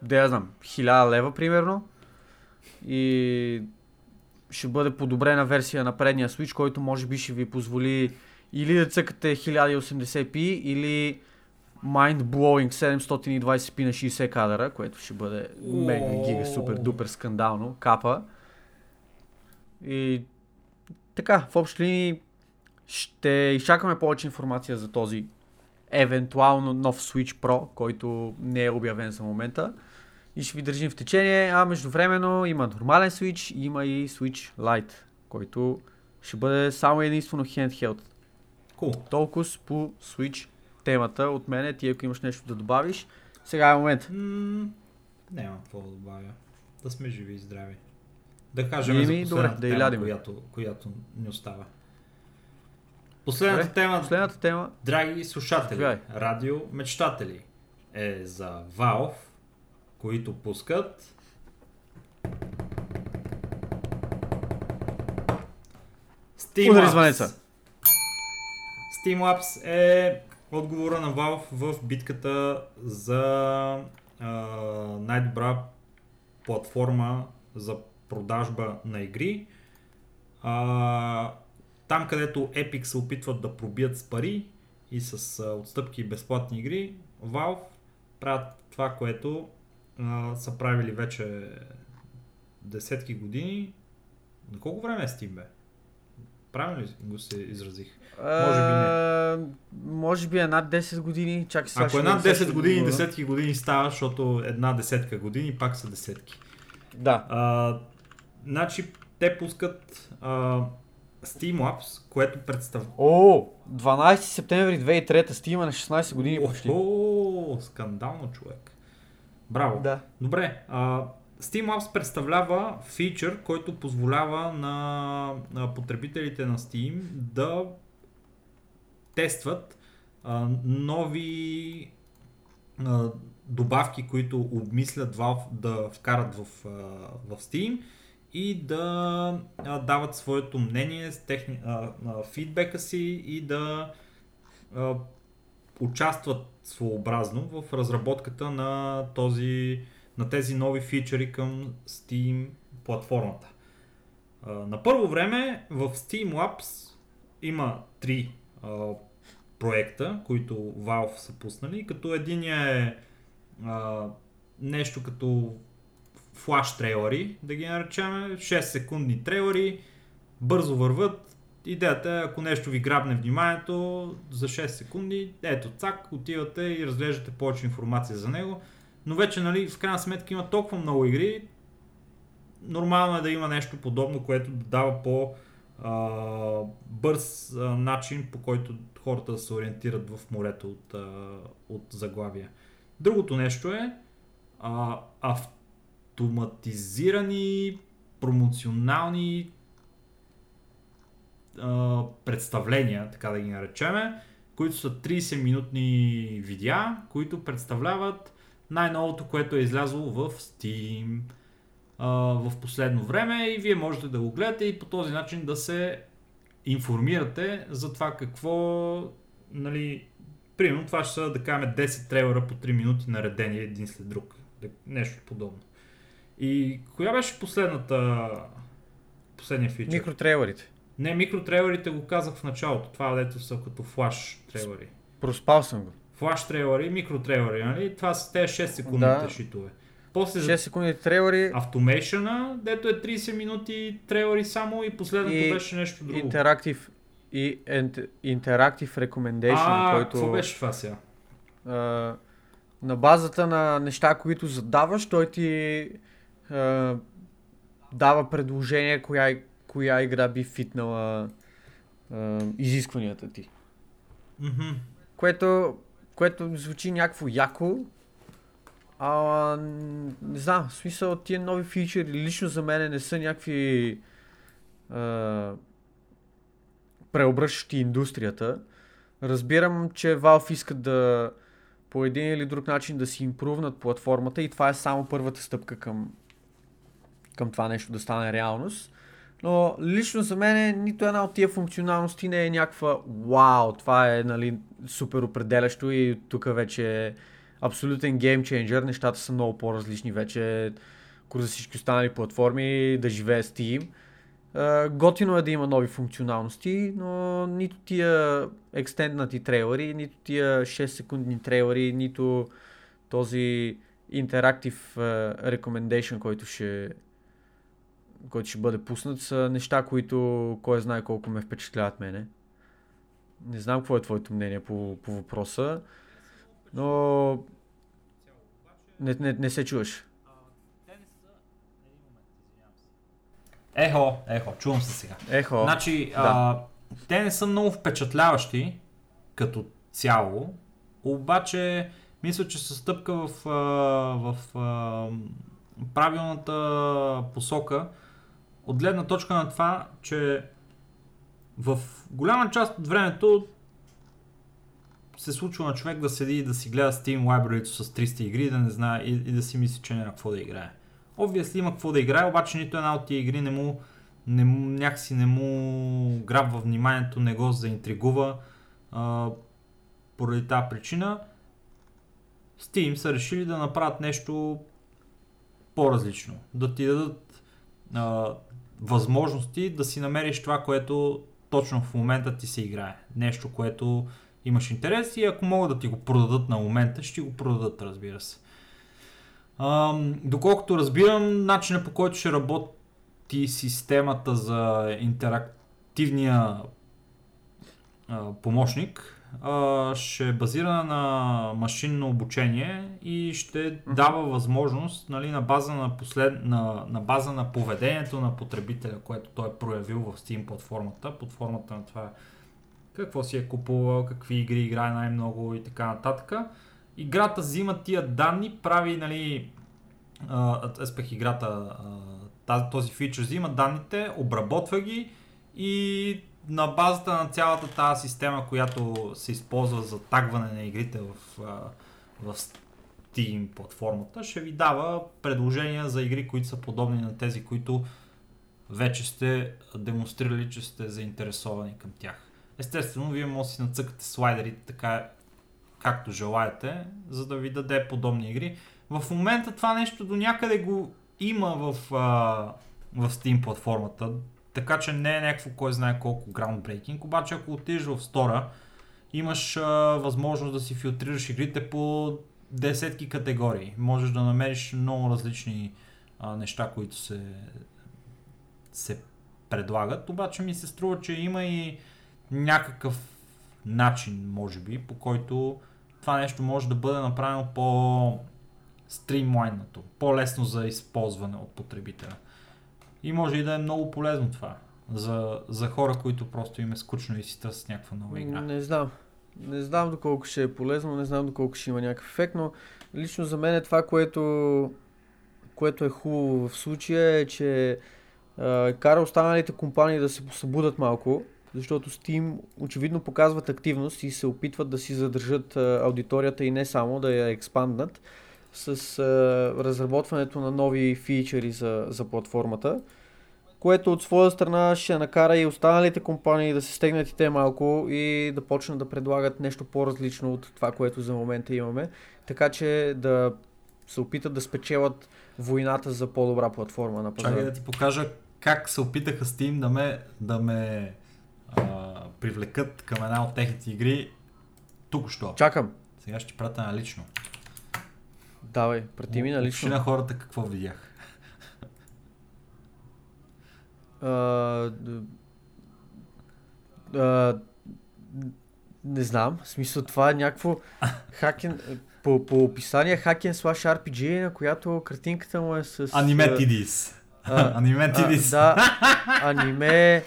да я знам, 1000 лева примерно. И ще бъде подобрена версия на предния Switch, който може би ще ви позволи или да цъкате 1080p, или mind-blowing 720p на 60 кадъра, което ще бъде мега гига супер дупер скандално, капа. И така, в общи линии ще изчакаме повече информация за този евентуално нов Switch Pro, който не е обявен за момента. И ще ви държим в течение, а междувременно има нормален Switch, има и Switch Lite, който ще бъде само единствено handheld. Cool. Толкова по Switch темата от мене, ти ако имаш нещо да добавиш, сега е момент. М- няма какво да добавя. Да сме живи и здрави. Да кажем Еми, за добре, да тема, която, която ни остава. Последната Добре, тема, Последната тема, драги слушатели, Заповядай. радио мечтатели, е за Valve, които пускат Steam Удари звънеца. Steam Labs е отговора на Valve в битката за най-добра платформа за продажба на игри. А, там, където Epic се опитват да пробият с пари и с а, отстъпки и безплатни игри, Valve правят това, което а, са правили вече десетки години. На колко време е Steam, бе? Правилно ли го се изразих? Може би не. А, Може би е над 10 години. Чакай сега. Ако е над сега ще 10 години, отговоря. десетки години става, защото една десетка години пак са десетки. Да. А, значи, те пускат а, Steam Labs, което представлява... О, 12 септември 2003, Steam на 16 години почти. О, скандално човек. Браво. Да. Добре, а, Steam Labs представлява фичър, който позволява на, на потребителите на Steam да тестват а, нови а, добавки, които обмислят Valve да вкарат в, а, в Steam и да а, дават своето мнение с техни, а, а, фидбека си и да а, участват своеобразно в разработката на, този, на тези нови фичери към Steam платформата. А, на първо време в Steam Labs има три а, проекта, които Valve са пуснали, като единия е а, нещо като флаш трейлери, да ги наречем, 6 секундни трейлери, бързо върват. Идеята е, ако нещо ви грабне вниманието за 6 секунди, ето цак, отивате и разглеждате повече информация за него. Но вече, нали, в крайна сметка има толкова много игри, нормално е да има нещо подобно, което да дава по а, бърз а, начин, по който хората да се ориентират в морето от, а, от заглавия. Другото нещо е а, автоматизирани промоционални а, представления, така да ги наречеме, които са 30 минутни видеа, които представляват най-новото, което е излязло в Steam а, в последно време и вие можете да го гледате и по този начин да се информирате за това какво нали, примерно това ще са да кажем 10 трейлера по 3 минути наредени един след друг. Нещо подобно. И коя беше последната последния фичър? Микротрейлерите. Не, микротрейлерите го казах в началото. Това дето са като флаш трейлери. Проспал съм го. Флаш трейлери, микротрейлери, нали? Това са тези 6 секундните Да. шитове. После 6 секунди трейлери, автомейшъна, дето е 30 минути трейлери само и последното И беше нещо друго. интерактив и интерактив recommendation, а, който какво беше това сега? а, на базата на неща, които задаваш, той ти а, дава предложение коя, коя игра би фитнала а, изискванията ти. Мгм. Което, което звучи някакво яко, а не знам, в смисъл тия нови фичери лично за мен не са някакви а, преобръщащи индустрията. Разбирам, че Valve искат да по един или друг начин да си импрувнат платформата и това е само първата стъпка към, към това нещо да стане реалност. Но лично за мен нито една от тия функционалности не е някаква вау, това е нали, супер определящо и тук вече е абсолютен геймченджер, нещата са много по-различни вече, за всички останали платформи да живее Steam. Готино е да има нови функционалности, но нито тия екстенднати трейлери, нито тия 6 секундни трейлери, нито този интерактив uh, recommendation, който ще, който ще бъде пуснат, са неща, които кой знае колко ме впечатляват мене. Не знам какво е твоето мнение по, по въпроса, но не, не, не се чуваш. Ехо, ехо, чувам се сега. Ехо. Значи, да. а, те не са много впечатляващи като цяло, обаче мисля, че са стъпка в, в а, правилната посока от гледна точка на това, че в голяма част от времето се случва на човек да седи и да си гледа Steam Library с 300 игри да не знае и, и да си мисли, че няма какво да играе. Obviously има какво да играе, обаче нито една от тия игри не му, не някакси не му грабва вниманието, не го заинтригува. А, поради тази причина Steam са решили да направят нещо по-различно. Да ти дадат а, възможности да си намериш това, което точно в момента ти се играе. Нещо, което имаш интерес и ако могат да ти го продадат на момента, ще го продадат, разбира се. Ам, доколкото разбирам, начинът по който ще работи системата за интерактивния а, помощник а, ще е базирана на машинно обучение и ще дава възможност нали, на, база на, послед... на, на база на поведението на потребителя, което той е проявил в Steam платформата, под формата на това какво си е купувал, какви игри играе най-много и така нататък. Играта взима тия данни, прави, нали, аспех играта, а, този фичър взима данните, обработва ги и на базата на цялата тази система, която се използва за тагване на игрите в, в Steam платформата, ще ви дава предложения за игри, които са подобни на тези, които вече сте демонстрирали, че сте заинтересовани към тях. Естествено, вие може да си нацъкате слайдерите така както желаете, за да ви даде подобни игри. В момента това нещо до някъде го има в, а, в Steam платформата, така че не е някакво кой знае колко groundbreaking, обаче ако отидеш в стора, имаш а, възможност да си филтрираш игрите по десетки категории. Можеш да намериш много различни а, неща, които се, се предлагат, обаче ми се струва, че има и някакъв начин, може би, по който това нещо може да бъде направено по стримлайнато, по-лесно за използване от потребителя. И може и да е много полезно това за, за хора, които просто им е скучно и си търсят някаква нова игра. Не знам. Не знам доколко ще е полезно, не знам доколко ще има някакъв ефект, но лично за мен е това, което, което е хубаво в случая е, че е, кара останалите компании да се посъбудат малко защото Steam очевидно показват активност и се опитват да си задържат аудиторията и не само да я експанднат с а, разработването на нови фичери за, за платформата, което от своя страна ще накара и останалите компании да се стегнат и те малко и да почнат да предлагат нещо по-различно от това, което за момента имаме, така че да се опитат да спечелят войната за по-добра платформа на пазара. Чакай да ти покажа как се опитаха Steam да ме, да ме а, привлекат към една от техните игри тук що. Чакам. Сега ще ти пратя на лично. Давай, прати ми на лично. на хората какво видях. А, а, не знам, в смисъл това е някакво хакен, по, по описание хакен слаш RPG, на която картинката му е с... Аниметидис. Аниметидис. Да, аниме,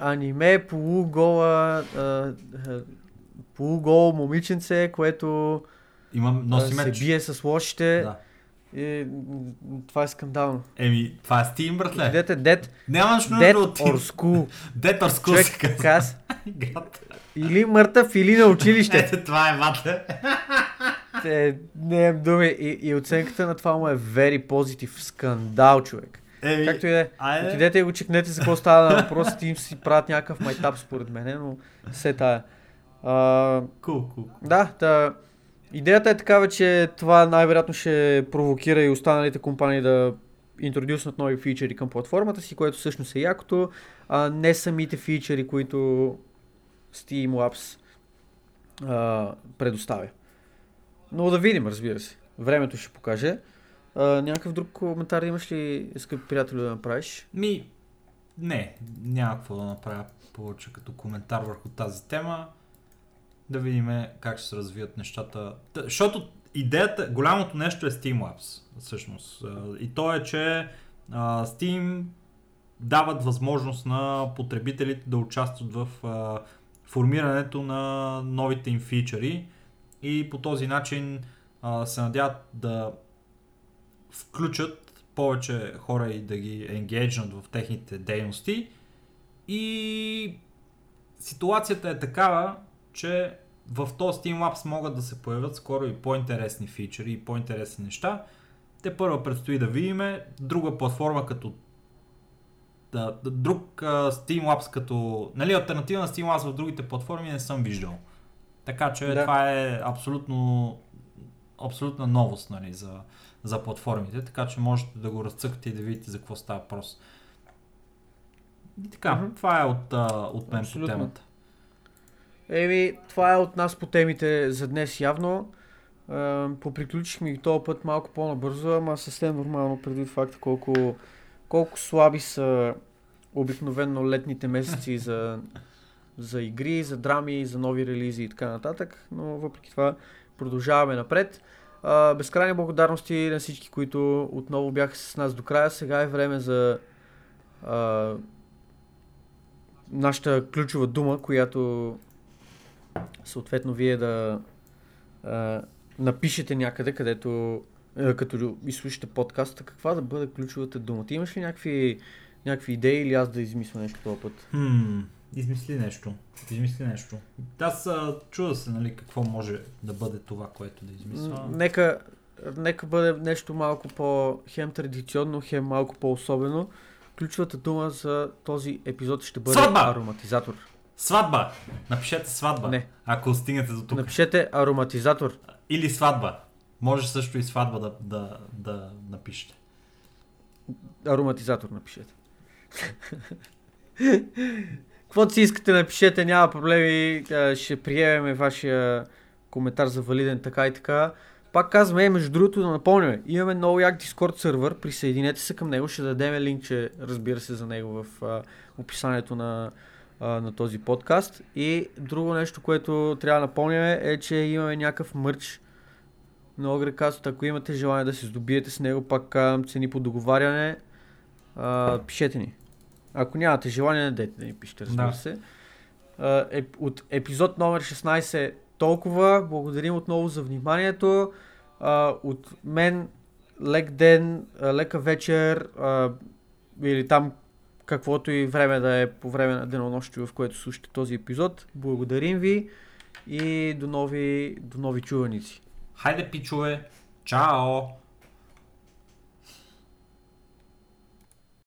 аниме, полугола, полуголо момиченце, което Имам, носи се бие с лошите. Да. И, това е скандално. Еми, това е Steam, братле. Дете, дет. Нямаш нужда дет от or school. Дет or school Човек, каз. или мъртъв, или на училище. Ето, това е вата. Те, не е думи. И, и оценката на това му е very positive. Скандал, човек. Еми, Както и да е. Отидете и го чекнете за какво става на въпрос. Ти си правят някакъв майтап според мен, но все тая. Cool, cool. Да, та, идеята е такава, че това най-вероятно ще провокира и останалите компании да интродюснат нови фичери към платформата си, което всъщност е якото, а не самите фичери, които Steam Labs а, предоставя. Но да видим, разбира се. Времето ще покаже. А, някакъв друг коментар имаш ли, скъпи приятели, да направиш? Ми, не, няма какво да направя повече като коментар върху тази тема. Да видим как ще се развият нещата. Защото идеята, голямото нещо е Steamlabs, всъщност. И то е, че Steam дават възможност на потребителите да участват в формирането на новите им фичъри и по този начин се надяват да включат повече хора и да ги енгейджнат в техните дейности. И ситуацията е такава, че в този Steam могат да се появят скоро и по-интересни фичери и по-интересни неща. Те първо предстои да видим друга платформа като да, друг uh, Steamlabs като, нали, альтернатива на Steamlabs в другите платформи не съм виждал. Така че да. това е абсолютно абсолютна новост нали, за, за платформите, така че можете да го разцъкате и да видите за какво става въпрос. И така, mm-hmm. това е от, от мен Абсолютно. по темата. Еми, това е от нас по темите за днес явно. поприключихме и този път малко по-набързо, ама съвсем нормално предвид факта колко, колко слаби са обикновенно летните месеци за за игри, за драми, за нови релизи и така нататък, но въпреки това продължаваме напред. А, безкрайни благодарности на всички, които отново бяха с нас до края. Сега е време за а, нашата ключова дума, която съответно вие да а, напишете някъде, където а, като изслушате подкаста, каква да бъде ключовата дума. Ти имаш ли някакви, някакви идеи или аз да измисля нещо този път? Хм, измисли нещо. Измисли нещо. Аз а, чуда се, нали, какво може да бъде това, което да измисля. Нека, нека бъде нещо малко по хем традиционно, хем малко по-особено. Ключовата дума за този епизод ще бъде Сватба! ароматизатор. Сватба! Напишете сватба. Не. Ако стигнете до тук. Напишете ароматизатор. Или сватба. Може също и сватба да, да, да напишете. Ароматизатор напишете. Каквото си искате напишете, няма проблеми. а, Ще приемеме вашия коментар за валиден така и така. Пак казваме, е, между другото да напомняме, имаме много як Discord сервер, присъединете се към него, ще дадем линкче, разбира се, за него в а, описанието на, на този подкаст. И друго нещо, което трябва да напомняме е, че имаме някакъв мърч на Огрекаст. Ако имате желание да се здобиете с него, пак казвам, цени по договаряне, а, пишете ни. Ако нямате желание, не дайте да ни пишете, разбира Да. се. А, еп, от епизод номер 16 е толкова. Благодарим отново за вниманието. А, от мен лек ден, лека вечер а, или там каквото и време да е по време на денонощие, в което слушате този епизод. Благодарим ви и до нови, до нови чуваници. Хайде, пичове! Чао!